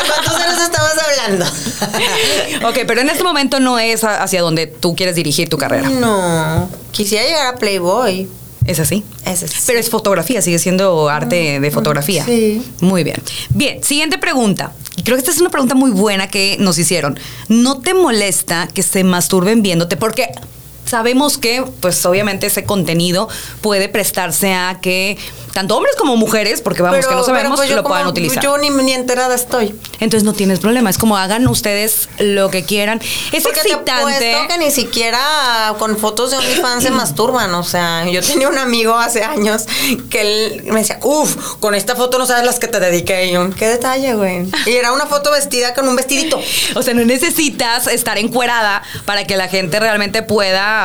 ¿De cuántos años estamos hablando? ok, pero en este momento no es hacia donde tú quieres dirigir tu carrera. No, quisiera llegar a Playboy. ¿Es así? Ese sí. Pero es fotografía, sigue siendo arte de fotografía. sí. Muy bien. Bien, siguiente pregunta. Creo que esta es una pregunta muy buena que nos hicieron. ¿No te molesta que se masturben viéndote? Porque sabemos que, pues obviamente ese contenido puede prestarse a que tanto hombres como mujeres, porque vamos, que no sabemos, pues, lo como- puedan utilizar. Yo ni, ni enterada estoy. Entonces no tienes problema. Es como hagan ustedes lo que quieran. Es Porque te excitante. apuesto que ni siquiera con fotos de OnlyFans se masturban. O sea, yo tenía un amigo hace años que él me decía, uff, con esta foto no sabes las que te dediqué. Y yo, qué detalle, güey. Y era una foto vestida con un vestidito. O sea, no necesitas estar encuerada para que la gente realmente pueda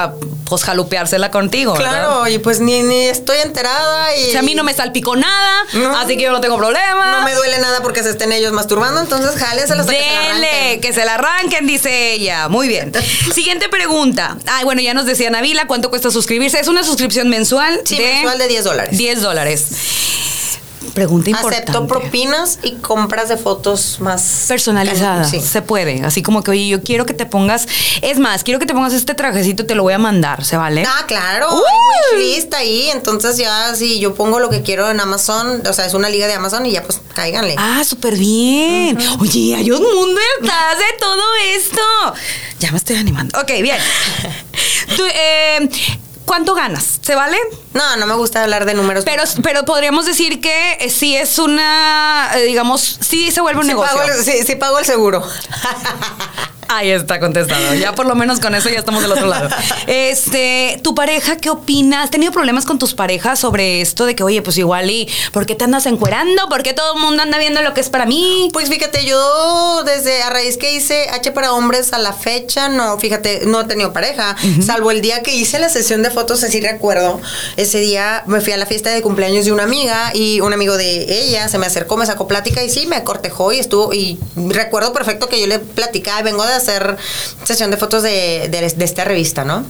pues jalupeársela contigo. ¿verdad? Claro, y pues ni, ni estoy enterada. Y O sea, a mí no me salpicó nada, No. así que yo no tengo problema. No me duele nada porque se estén ellos masturbando, entonces jálenselas hasta que se la Dele, arranquen. que se la arranquen, dice ella. Muy bien. Siguiente pregunta. Ay, bueno, ya nos decía Navila, ¿cuánto cuesta suscribirse? Es una suscripción mensual Sí, de... mensual de 10 dólares. 10 dólares. Pregunta importante. Acepto propinas y compras de fotos más personalizada. Sí. Se puede. Así como que, oye, yo quiero que te pongas. Es más, quiero que te pongas este trajecito, te lo voy a mandar. ¿Se vale? Ah, claro, hay wishlist ahí, entonces ya si yo pongo lo que quiero en Amazon, o sea, es una liga de Amazon y ya pues cáiganle. Ah, súper bien. Oye, hay un mundo detrás de todo esto. Ya me estoy animando. Ok, bien. Tú, eh, ¿Cuánto ganas? ¿Se vale? No, no me gusta hablar de números. Pero, pero podríamos decir que eh, sí es una, eh, digamos, sí se vuelve un sí negocio. pago, el, sí, sí pago el seguro. Ahí está contestado. Ya por lo menos con eso ya estamos del otro lado. Este, tu pareja, ¿qué opinas? ¿Has tenido problemas con tus parejas sobre esto de que, oye, pues igual y ¿por qué te andas encuerando? ¿Por qué todo el mundo anda viendo lo que es para mí? Pues fíjate, yo desde a raíz que hice H para hombres a la fecha, no, fíjate, no he tenido pareja, salvo el día que hice la sesión de fotos, así recuerdo, ese día me fui a la fiesta de cumpleaños de una amiga y un amigo de ella se me acercó, me sacó plática y sí, me cortejó y estuvo, y recuerdo perfecto que yo le platicaba, vengo de hacer sesión de fotos de, de, de esta revista, ¿no?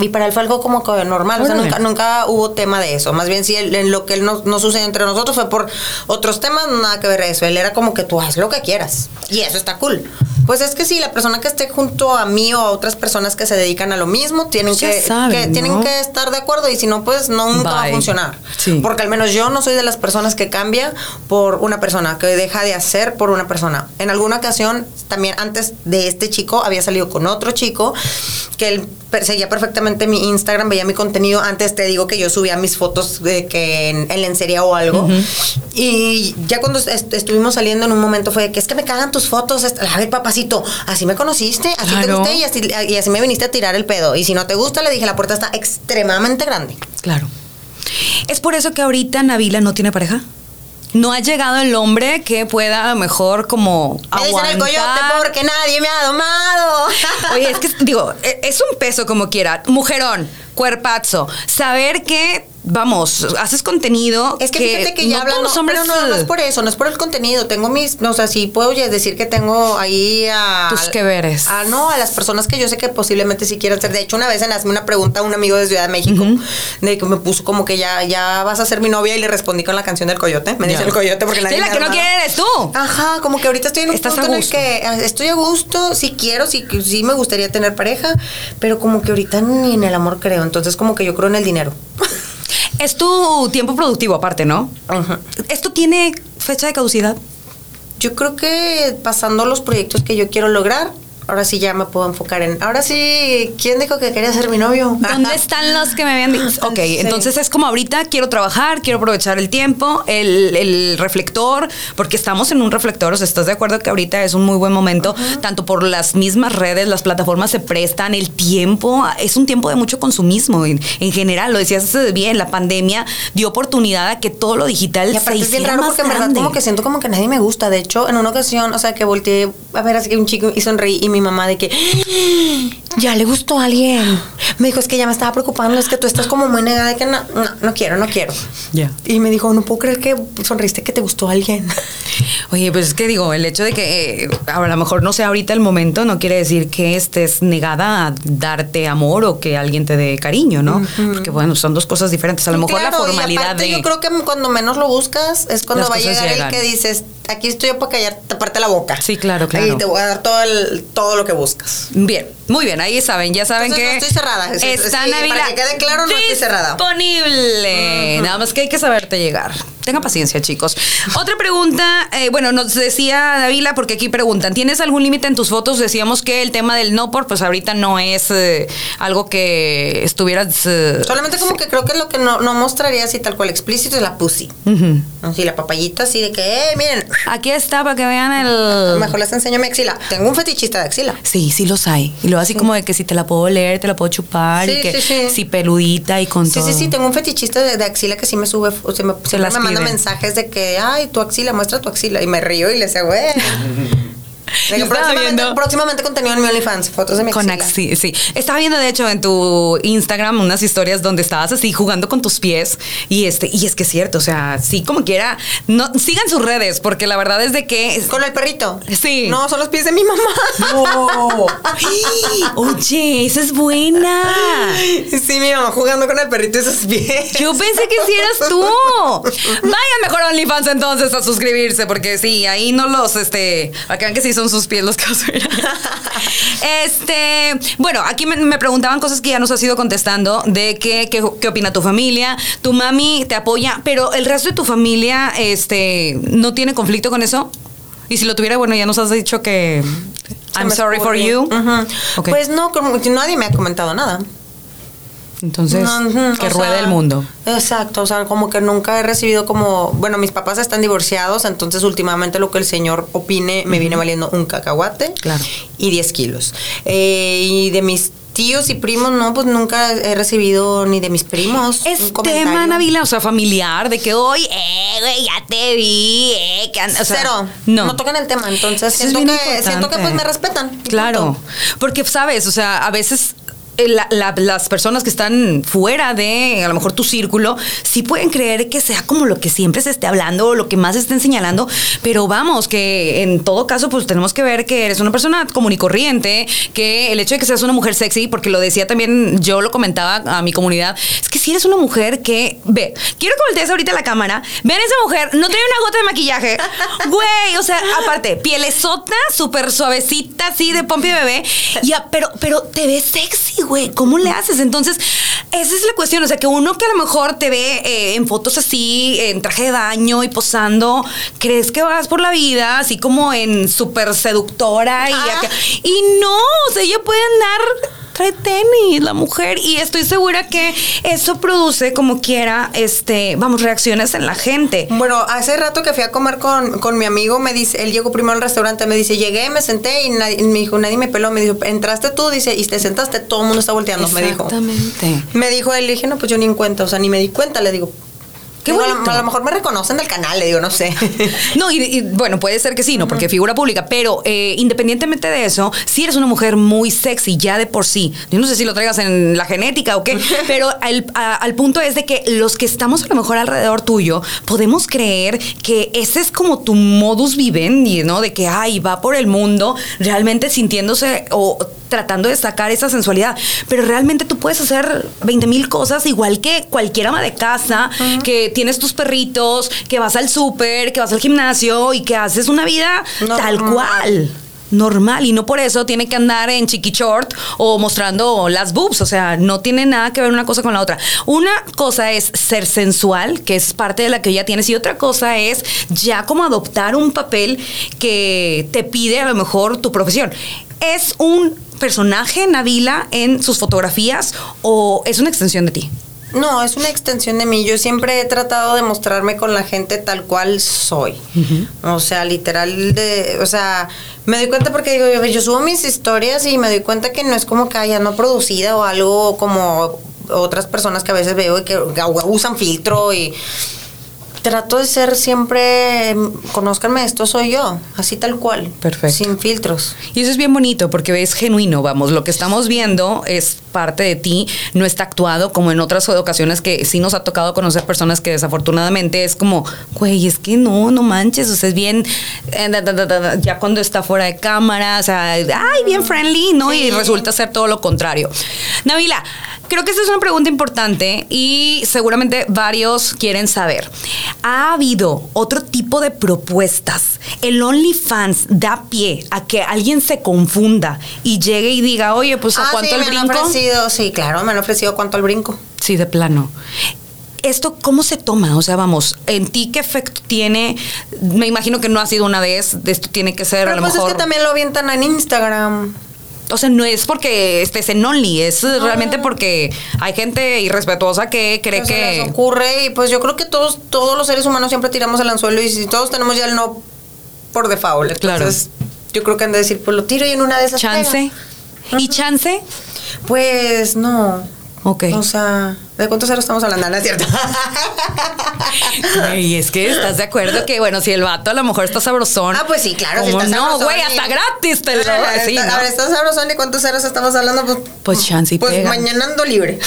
Y para él fue algo como que normal, o sea, nunca, nunca hubo tema de eso. Más bien, él- en lo que él no, no sucedió entre nosotros fue por otros temas, nada que ver eso. Él era como que tú haz lo que quieras. Y eso está cool. Pues es que sí, la persona que esté junto a mí o a otras personas que se dedican a lo mismo tienen Ya que, saben, que ¿no? tienen que estar de acuerdo y si no pues no nunca va a funcionar. Sí. Porque al menos yo no soy de las personas que cambia por una persona, que deja de hacer por una persona. En alguna ocasión también antes de este chico había salido con otro chico que él perseguía perfectamente mi Instagram, veía mi contenido. Antes te digo que yo subía mis fotos de que en, en lencería o algo. Y ya cuando est- estuvimos saliendo en un momento fue de que es que me cagan tus fotos. est- A ver, papacito, así me conociste, así te gusté y así, y así me viniste a tirar el pedo. Y si no te gusta, le dije, la puerta está extremadamente grande. Claro. ¿Es por eso que ahorita Navila no tiene pareja? No ha llegado el hombre que pueda a lo mejor como Me dicen el coyote porque nadie me ha domado. Oye, es que digo, e- es un peso como quiera. Mujerón, cuerpazo. Saber que, vamos, haces contenido. Es que, fíjate que ya no hablando, todos los hombres, pero no, no es por eso, no es por el contenido. Tengo mis, no, o sea, sí puedo decir que tengo ahí a... Tus que veres. A, no, a las personas que yo sé que posiblemente sí quieran ser. De hecho, una vez en hazme una pregunta a un amigo de Ciudad de México, de que me puso como que ya, ya vas a ser mi novia y le respondí con la canción del coyote. Me dice el coyote porque nadie Sí, la que no quiere eres tú. Ajá, como que ahorita estoy en un Estás punto a en el gusto. que eh, estoy a gusto, sí quiero, sí, sí me gustaría tener pareja, pero como que ahorita ni en el amor creo. Entonces, como que yo creo en el dinero. Es tu tiempo productivo aparte, ¿no? ¿Esto tiene fecha de caducidad? Yo creo que pasando los proyectos que yo quiero lograr, ahora sí ya me puedo enfocar en. Ahora sí, ¿quién dijo que quería ser mi novio? ¿Dónde están los que me habían dicho? Ok, Sí. entonces es como ahorita quiero trabajar, quiero aprovechar el tiempo, el, el reflector, porque estamos en un reflector, o sea, ¿estás de acuerdo que ahorita es un muy buen momento? Tanto por las mismas redes, las plataformas se prestan, el tiempo, es un tiempo de mucho consumismo en, en general, lo decías bien, la pandemia dio oportunidad a que todo lo digital Y aparte se es bien raro porque en verdad como que siento como que nadie me gusta. De hecho, en una ocasión, o sea, que volteé a ver así un chico y sonreí y mi mamá de que ya le gustó a alguien. Me dijo, es que ya me estaba preocupando, es que tú estás como muy negada de que no, no, no quiero, no quiero. Ya. Y me dijo, no puedo creer que sonreíste que te gustó a alguien. Oye, pues es que digo, el hecho de que eh, a lo mejor no sea ahorita el momento no quiere decir que estés negada a darte amor o que alguien te dé cariño, ¿no? Porque bueno, son dos cosas diferentes. A lo mejor Claro, la y formalidad aparte de... Yo creo que cuando menos lo buscas es cuando Las va a llegar llegan. el que dices, aquí estoy yo para callar, taparte la boca. Sí, claro, claro. Y te voy a dar todo, el, todo lo que buscas. Bien, muy bien, ahí saben, ya saben Entonces, que... no estoy cerrada. Es- es- Está sí, para que quede claro, no estoy cerrada. Disponible. Nada más que hay que saberte llegar. Tengan paciencia, chicos. Otra pregunta, eh, bueno, nos decía Davila, porque aquí preguntan, ¿tienes algún límite en tus fotos? Decíamos que el tema del no por, pues ahorita no es eh, algo que estuvieras... eh, Solamente como que creo que lo que no, no mostraría así tal cual explícito es la pussy. Así la papayita así de que, eh, miren, Aquí está para que vean el... mejor les enseño mi axila. Tengo un fetichista de axila. Sí, sí los hay. Y luego así como de que si te la puedo leer, te la puedo chupar y Sí, que sí, sí. si peludita y con Sí, todo. sí, sí, tengo un fetichista de, de axila que sí me sube, o sea, me, las me manda mensajes de que, ay, tu axila, muestra tu axila. Y me río y le decía, güey. Yo próximamente, viendo- próximamente contenido en mi OnlyFans, fotos de mi Con axila. sí. Estaba viendo, de hecho, en tu Instagram unas historias donde estabas así jugando con tus pies. Y este, y es que es cierto, o sea, sí, como quiera. No, sigan sus redes, porque la verdad es de que. Con el perrito. Sí. No, son los pies de mi mamá. Oye, esa es buena. Sí, mi mamá jugando con el perrito y sus pies. Yo pensé que sí eras tú. Vayan mejor a OnlyFans entonces a suscribirse, porque sí, ahí no los, este, acá que sí son sus pies los ver. Este, bueno, aquí me, me preguntaban cosas que ya nos has ido contestando, de qué, qué, qué opina tu familia, tu mami te apoya, pero el resto de tu familia, este, ¿no tiene conflicto con eso? Y si lo tuviera, bueno, ya nos has dicho que I'm sorry for you. Pues no, nadie me ha comentado nada. Entonces, No, que ruede sea, el mundo. Exacto, o sea, como que nunca he recibido como, bueno, mis papás están divorciados, entonces últimamente lo que el señor opine me viene valiendo un cacahuate Claro. y 10 kilos. Eh, y de mis tíos y primos, no, pues nunca he recibido ni de mis primos. Es un tema, Navila, o sea, familiar, de que hoy, eh, güey, ya te vi, eh, que o sea, Cero. No. No. tocan el tema, entonces Eso siento que, siento que pues me respetan. Claro, punto. porque sabes, o sea, a veces la- la- las personas que están fuera de a lo mejor tu círculo, sí pueden creer que sea como lo que siempre se esté hablando o lo que más se estén señalando, pero vamos, que en todo caso, pues tenemos que ver que eres una persona común y corriente, que el hecho de que seas una mujer sexy, porque lo decía también, yo lo comentaba a mi comunidad, es que si eres una mujer que, ve, quiero que voltees ahorita a la cámara, vean esa mujer, no trae una gota de maquillaje, güey, o sea, aparte, pielesota, súper suavecita, así de pompi bebé, ya, pero, pero te ves sexy, güey, ¿cómo le haces? Entonces, esa es la cuestión, o sea, que uno que a lo mejor te ve eh, en fotos así, en traje de baño y posando, crees que vas por la vida así como en súper seductora y, Ah. acá- y no, o sea, ella puede andar trae tenis la mujer y estoy segura que eso produce como quiera este vamos reacciones en la gente Bueno, hace rato que fui a comer con, con mi amigo, me dice, él llegó primero al restaurante, me dice, llegué, me senté y, nadie- y me dijo, nadie me peló, me dijo, entraste tú, dice, y te sentaste, todo el mundo está volteando, me dijo. exactamente Me dijo él, le dije, no, pues yo ni en cuenta, o sea, ni me di cuenta, le digo. Qué Digo, a lo- mejor me reconocen del canal, le digo, no sé. No, y, y, bueno, puede ser que sí, ¿no? Porque figura pública, pero eh, independientemente de eso, si eres una mujer muy sexy ya de por sí, yo no sé si lo traigas en la genética o qué, pero al, a- al punto es de que los que estamos a lo mejor alrededor tuyo, podemos creer que ese es como tu modus vivendi, ¿no? De que, ay, va por el mundo realmente sintiéndose o tratando de sacar esa sensualidad, pero realmente tú puedes hacer 20 mil cosas igual que cualquier ama de casa, que tienes tus perritos, que vas al súper, que vas al gimnasio y que haces una vida tal cual. Normal, y no por eso tiene que andar en chiqui short o mostrando las boobs, o sea, no tiene nada que ver una cosa con la otra. Una cosa es ser sensual, que es parte de la que ya tienes, y otra cosa es ya como adoptar un papel que te pide a lo mejor tu profesión. ¿Es un personaje Nabila en sus fotografías o es una extensión de ti? No, es una extensión de mí. Yo siempre he tratado de mostrarme con la gente tal cual soy. O sea, literal de, o sea, me doy cuenta porque digo, yo, yo subo mis historias y me doy cuenta que no es como que haya no producida o algo como otras personas que a veces veo y que usan filtro y trato de ser siempre, conózcanme, esto soy yo, así tal cual. Perfecto. Sin filtros. Y eso es bien bonito porque es genuino, vamos, lo que estamos viendo es parte de ti, no está actuado como en otras ocasiones que sí nos ha tocado conocer personas que desafortunadamente es como, güey, es que no, no manches, o sea, es bien, eh, da, da, da, da, da, ya cuando está fuera de cámara, o sea, ay, bien friendly, ¿no? Y resulta ser todo lo contrario. Navila, creo que esta es una pregunta importante y seguramente varios quieren saber. ¿Ha habido otro tipo de propuestas? ¿El OnlyFans da pie a que alguien se confunda y llegue y diga, oye, pues a Ah, cuánto sí, el me han brinco? ofrecido, sí, claro, me han ofrecido cuánto el brinco. Sí, de plano. ¿Esto cómo se toma? O sea, vamos, ¿en ti qué efecto tiene? Me imagino que no ha sido una vez, esto tiene que ser a Pero lo pues mejor... es que también lo avientan en Instagram. O sea, no es porque estés en Only, es realmente porque hay gente irrespetuosa que cree les que... ocurre y pues yo creo que todos todos los seres humanos siempre tiramos el anzuelo y si todos tenemos ya el no por default. Claro. Entonces, yo creo que han de decir, pues lo tiro y en una de esas ¿Chance? pega. ¿Y chance? Pues no. Ok. O sea, ¿de cuántos ceros estamos hablando? No es cierto. Y es que estás de acuerdo que, bueno, si el vato a lo mejor está sabrosón. Ah, pues sí, claro. Si está no, güey, hasta gratis te lo Ah, sí, está- ¿no? A ver, ¿estás sabrosón y cuántos ceros estamos hablando? Pues, Pues chance y Pues pega. mañana ando libre.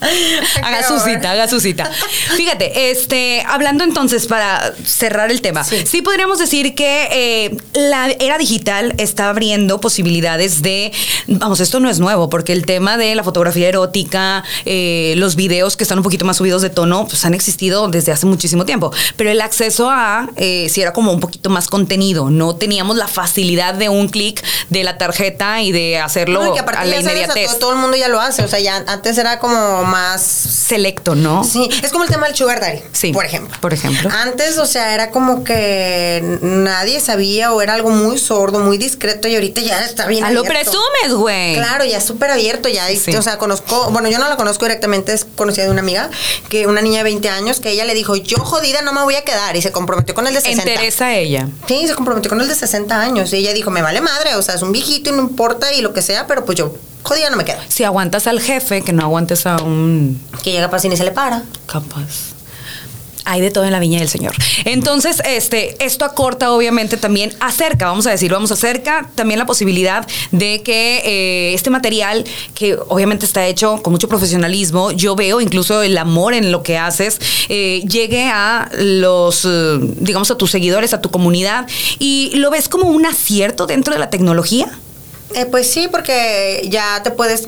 Haga su cita, haga su cita. Fíjate, este, hablando entonces para cerrar el tema, sí, Sí. podríamos decir que eh, la era digital está abriendo posibilidades de, vamos, esto no es nuevo, porque el tema de la fotografía erótica, eh, los videos que están un poquito más subidos de tono, pues han existido desde hace muchísimo tiempo. Pero el acceso a, eh, si era como un poquito más contenido, no teníamos la facilidad de un clic de la tarjeta y de hacerlo No, y que aparte a la inmediatez. todo, todo el mundo ya lo hace. O sea, ya antes era como más Selecto, ¿no? Sí, es como el tema del sugar daddy, Sí, por ejemplo. por ejemplo. Antes, o sea, era como que nadie sabía o era algo muy sordo, muy discreto y ahorita ya está bien Ah, lo abierto. presumes, güey. Claro, ya es súper abierto, ya, Sí. o sea, conozco, bueno, yo no la conozco directamente, es conocida de una amiga, que una niña de 20 años, que ella le dijo, yo jodida no me voy a quedar, y se comprometió con el de 60. Interesa a ella. Sí, se comprometió con el de 60 años, y ella dijo, me vale madre, o sea, es un viejito y no importa y lo que sea, pero pues yo, jodida no me quedo. Si aguantas al jefe, que no aguantes a un Que llega para y se le para. capaz. Hay de todo en la viña del Señor. Entonces, este, esto acorta, obviamente, también acerca, vamos a decir, vamos acerca también la posibilidad de que eh, este material, que obviamente está hecho con mucho profesionalismo, yo veo incluso el amor en lo que haces, eh, llegue a los, eh, digamos, a tus seguidores, a tu comunidad, y lo ves como un acierto dentro de la tecnología. Eh, pues sí, porque ya te puedes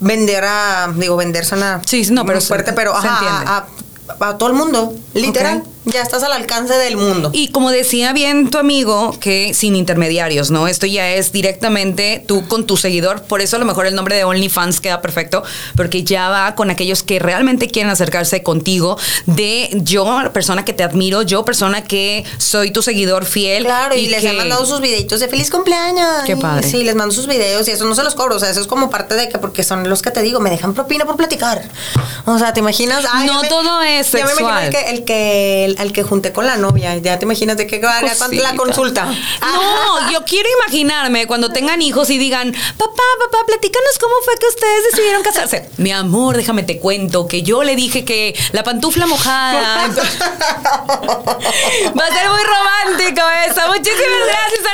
vender a, digo, vender suena Sí, no, pero fuerte, se- pero se ajá, entiende. a, a todo el mundo, literal. Ya estás al alcance del mundo. Y como decía bien tu amigo, que sin intermediarios, ¿no? Esto ya es directamente tú con tu seguidor. Por eso a lo mejor el nombre de OnlyFans queda perfecto, porque ya va con aquellos que realmente quieren acercarse contigo. De yo, persona que te admiro, yo, persona que soy tu seguidor fiel. Claro, y, les que- he mandado sus videitos de feliz cumpleaños. Qué padre. Sí, les mando sus videos y eso no se los cobro. O sea, eso es como parte de que, porque son los que te digo, me dejan propina por platicar. O sea, ¿te imaginas? Ay, No me- todo es Ya me imagino sexual. el que, el que, al que junté con la novia. Ya te imaginas de qué va cuánto la consulta. No, yo quiero imaginarme cuando tengan hijos y digan, papá, papá, platícanos cómo fue que ustedes decidieron casarse. Mi amor, déjame te cuento que yo le dije que la pantufla mojada. Va a ser muy romántico eso. Muchísimas gracias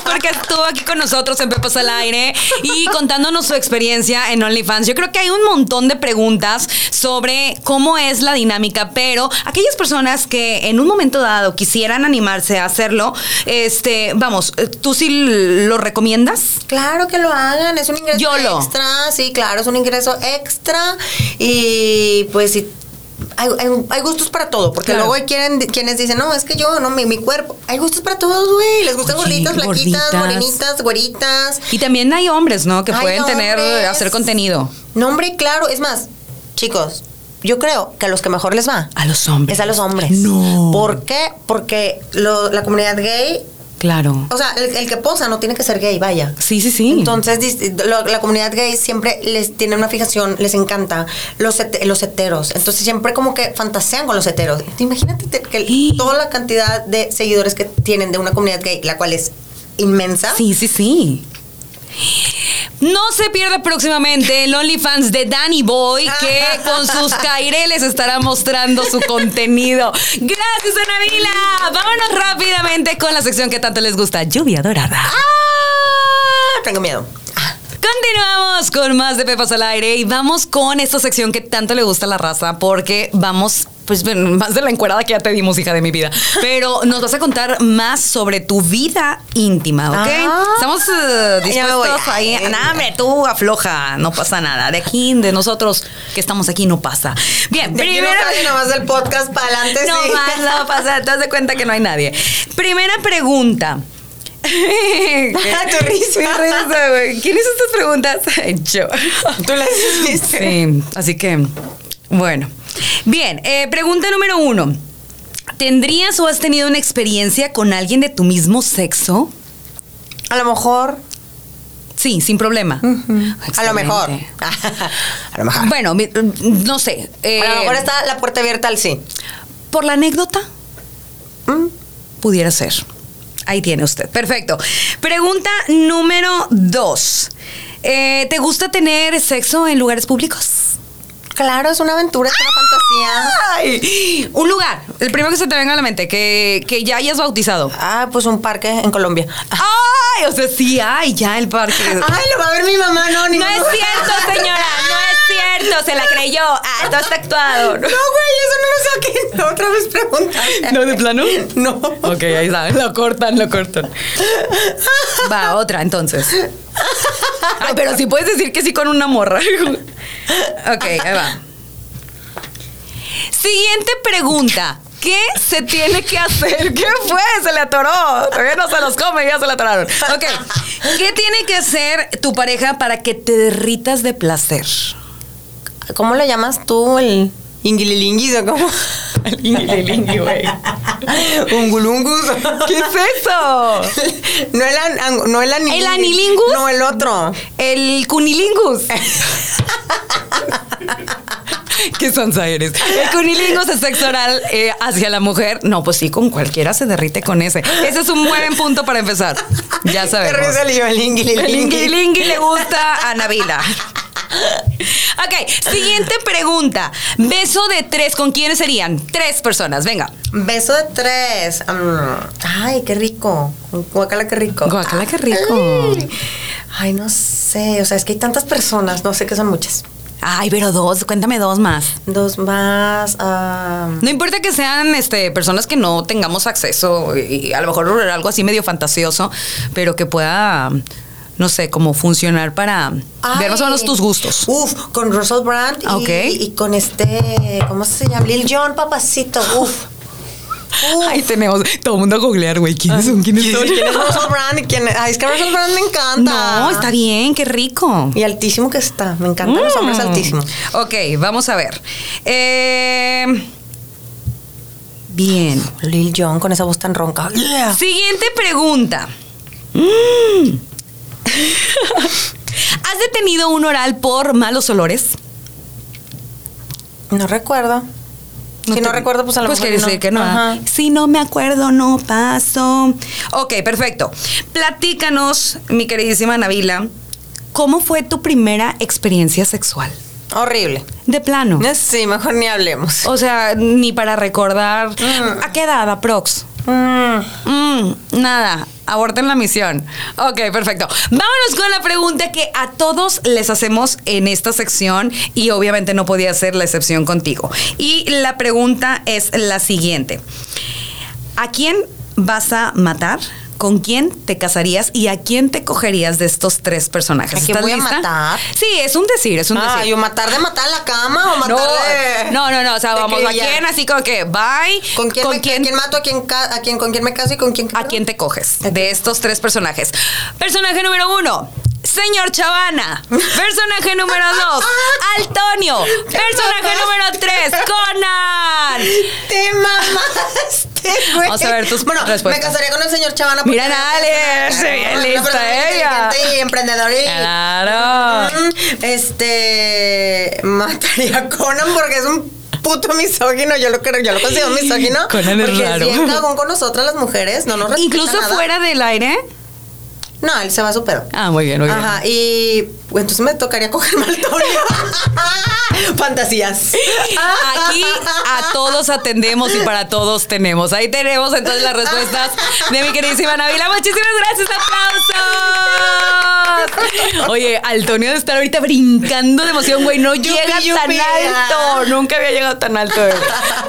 porque estuvo aquí con nosotros en Pepas al Aire y contándonos su experiencia en OnlyFans. Yo creo que hay un montón de preguntas sobre cómo es la dinámica, pero aquellas personas que en un momento dado quisieran animarse a hacerlo, este, vamos, ¿tú sí lo recomiendas? Claro que lo hagan, es un ingreso YOLO. extra, sí, claro, es un ingreso extra y pues sí. Hay, hay- hay gustos para todo, porque Claro. luego hay quienes dicen, no, es que yo, no, mi, mi cuerpo. Hay gustos para todos, güey. Les gustan Oye, gorditas, flaquitas, morenitas, güeritas. Y también hay hombres, ¿no? Que Hay pueden tener, hacer contenido. No, hombre, claro. Es más, chicos, yo creo que a los que mejor les va A los hombres. es a los hombres. No. ¿Por qué? Porque lo- la comunidad gay, Claro. o sea, el, el que posa no tiene que ser gay, vaya. Sí, sí, sí. Entonces, lo- la comunidad gay siempre les tiene una fijación, les encanta los, los heteros. Entonces, siempre como que fantasean con los heteros. Imagínate te- que Sí. toda la cantidad de seguidores que tienen de una comunidad gay, la cual es inmensa. Sí, sí, sí. No se pierda próximamente el OnlyFans de Danny Boy, que con sus caireles estará mostrando su contenido. Gracias, Ana Vila. Vámonos rápidamente con la sección que tanto les gusta, Lluvia Dorada. ¡Ah! Tengo miedo. Continuamos con más de Pepas al aire y vamos con esta sección que tanto le gusta a la raza porque vamos, pues bueno, más de la encuerada que ya te dimos, hija de mi vida. Pero nos vas a contar más sobre tu vida íntima, ¿ok? Ah. Estamos Ya me voy. dispuestos ahí. Hombre, tú afloja, no pasa nada. De aquí, de nosotros que estamos aquí, no pasa. Bien, De aquí no nomás del podcast para adelante, no sí. más, no pasa. Te das de cuenta que no hay nadie. Primera pregunta. Tu risa. Mi risa, güey. ¿Quién hizo estas preguntas? Yo. Tú las hiciste. Sí, así que, bueno. Bien, eh, pregunta número uno. ¿Tendrías o has tenido una experiencia con alguien de tu mismo sexo? A lo mejor. Sí, sin problema. A lo mejor. A lo mejor. Bueno, mi- no sé. eh, a lo mejor está la puerta abierta al sí. Por la anécdota, Mm. pudiera ser. Ahí tiene usted. Perfecto. Pregunta número dos. Eh, ¿Te gusta tener sexo en lugares públicos? Claro, es una aventura, es una fantasía. Ay, un lugar, el primero que se te venga a la mente, que, que ya hayas bautizado. Ah, pues un parque en Colombia. Ay, o sea, sí hay ya el parque. Ay, lo va a ver mi mamá, no, ni No es cierto, señora, no es cierto, se la creyó. Ah, todo está actuado. No, güey, eso no lo saquen. Otra vez pregunta. ¿No, de plano? No. Ok, ahí está, lo cortan, lo cortan. Va, otra entonces. Ay, pero sí puedes decir que sí con una morra. Ok, ahí va. Siguiente pregunta. ¿Qué se tiene que hacer? ¿Qué fue? Se le atoró. Todavía no se los come, ya se le atoraron. Ok. ¿Qué tiene que hacer tu pareja para que te derritas de placer? ¿Cómo le llamas tú el inguililinguis o cómo? El güey. Ungulungus. ¿Qué es eso? No el, an- no el anilingus. ¿El anilingus? No, el otro. El cunilingus. ¿Qué sonsa eres? El cunilingus es sexo oral eh, hacia la mujer. No, pues sí, con cualquiera se derrite con ese. Ese es un buen punto para empezar. Ya Qué sabemos. risa le dio el El inguililingui. ingilingui le gusta a Navila. ok, siguiente pregunta. Beso de tres, ¿con quiénes serían? Tres personas, venga. Beso de tres. Mm, ay, qué rico. Guacala, qué rico. Guacala, qué rico. Ay, ay, no sé. O sea, es que hay tantas personas. No sé que son muchas. Ay, pero dos, cuéntame dos más. Dos más. ah, No importa que sean este, personas que no tengamos acceso y a lo mejor algo así medio fantasioso, pero que pueda, no sé, como funcionar para ver más o menos tus gustos. Uf, con Russell Brand y, Ok. y con este. ¿Cómo se llama? Lil Jon, papacito. Uf. Uf. Ahí tenemos todo el mundo a googlear, güey. ¿Quiénes son? ¿Quiénes son? ¿Quién es Russell Brand? y quién es- Ay, es que Russell Brand me encanta. No, está bien, qué rico. Y altísimo que está. Me encantan los hombres Mm. altísimos. Ok, vamos a ver. Eh, bien. Lil Jon con esa voz tan ronca. Yeah. Siguiente pregunta. Mm. ¿Has detenido un oral por malos olores? No recuerdo. si no recuerdo, pues a lo pues mejor. quiere y no. decir que no. Ajá. Si no me acuerdo, no paso. Ok, perfecto. Platícanos, mi queridísima Navila, ¿cómo fue tu primera experiencia sexual? Horrible. De plano. Sí, mejor ni hablemos. O sea, ni para recordar. Mm. ¿A qué edad, aprox? Mm. Mm, nada, aborten la misión. Ok, perfecto. Vámonos con la pregunta que a todos les hacemos en esta sección y obviamente no podía ser la excepción contigo. Y la pregunta es la siguiente. ¿A quién vas a matar? ¿Con quién te casarías y a quién te cogerías de estos tres personajes? ¿A quién ¿Estás voy a matar? Sí, es un decir, es un Ah, decir. ¿y o matar de matar en la cama o matar No, de.? no, no, no, o sea, vamos, ¿a quién? Así como que, bye. ¿Con quién, me- a quién mato? ¿A quién, a quién, ¿Con quién me caso y con quién ¿A quién te coges? De estos tres personajes. Personaje número uno. Señor Chavana. Personaje número dos. Antonio. Personaje número tres. Conan. Te mamaste, güey. Vamos a ver tus Bueno, respuestas. me casaría con el señor Chavana. porque Mira, parece se una lista ella. Y emprendedor y... Claro. Mm, Este... Mataría a Conan porque es un puto misógino. Yo lo creo, yo lo considero misógino. Conan es porque raro. bien cagón con nosotras las mujeres. No nos Incluso nada. fuera del aire. No, él se va a su pedo. Ah, muy bien, muy bien. Ajá, y entonces me tocaría coger mal Fantasías. Aquí a todos atendemos y para todos tenemos. Ahí tenemos entonces las respuestas de mi queridísima Navila. Muchísimas gracias, aplausos. Oye, Antonio de estar ahorita brincando de emoción, güey. No llega tan yupi. alto. Nunca había llegado tan alto.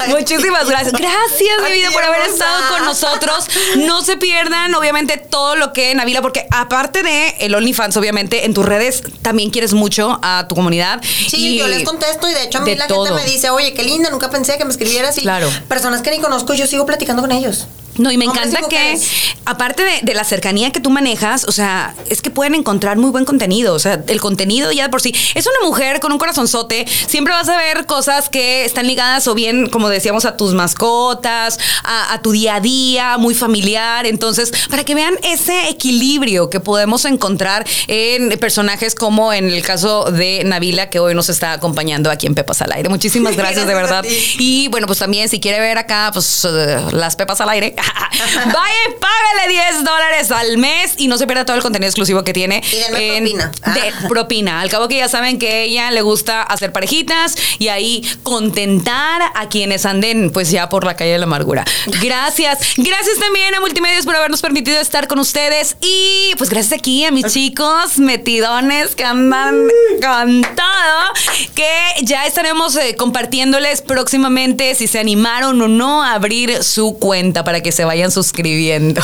Muchísimas gracias. Gracias, mi vida, por haber estado con nosotros. No se pierdan, obviamente, todo lo que Navila, porque aparte de el OnlyFans, obviamente, en tus redes también quieres mucho a tu comunidad. Sí, Y yo les contesto y de hecho a mí de la todo. gente me dice, oye, qué linda, nunca pensé que me escribieras y Claro. personas que ni conozco, yo sigo platicando con ellos. No, y me Hombres y encanta que, aparte de, de la cercanía que tú manejas, o sea, es que pueden encontrar muy buen contenido. O sea, el contenido ya de por sí. Es una mujer con un corazonzote. Siempre vas a ver cosas que están ligadas, o bien, como decíamos, a tus mascotas, a, a tu día a día, muy familiar. Entonces, para que vean ese equilibrio que podemos encontrar en personajes como en el caso de Navila, que hoy nos está acompañando aquí en Pepas al Aire. Muchísimas gracias, de Gracias verdad. Y bueno, pues también si quiere ver acá, pues eh, las pepas al aire, vaya y págale 10 dólares al mes y no se pierda todo el contenido exclusivo que tiene. Y denme propina. De Ah. propina. Al cabo que ya saben que ella le gusta hacer parejitas y ahí contentar a quienes anden pues ya por la calle de la amargura. Gracias. Gracias también a Multimedios por habernos permitido estar con ustedes y pues gracias aquí a mis chicos metidones que andan con todo, que ya estaremos eh, compartiéndoles próximamente si se animaron o no a abrir su cuenta para que se vayan suscribiendo.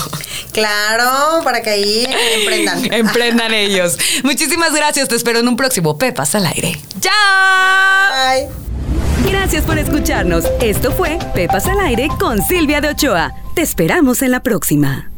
Claro, para que ahí emprendan. Emprendan ellos. Muchísimas gracias. Te espero en un próximo Pepas al aire. ¡Chao! Bye. Gracias por escucharnos. Esto fue Pepas al Aire con Silvia de Ochoa. Te esperamos en la próxima.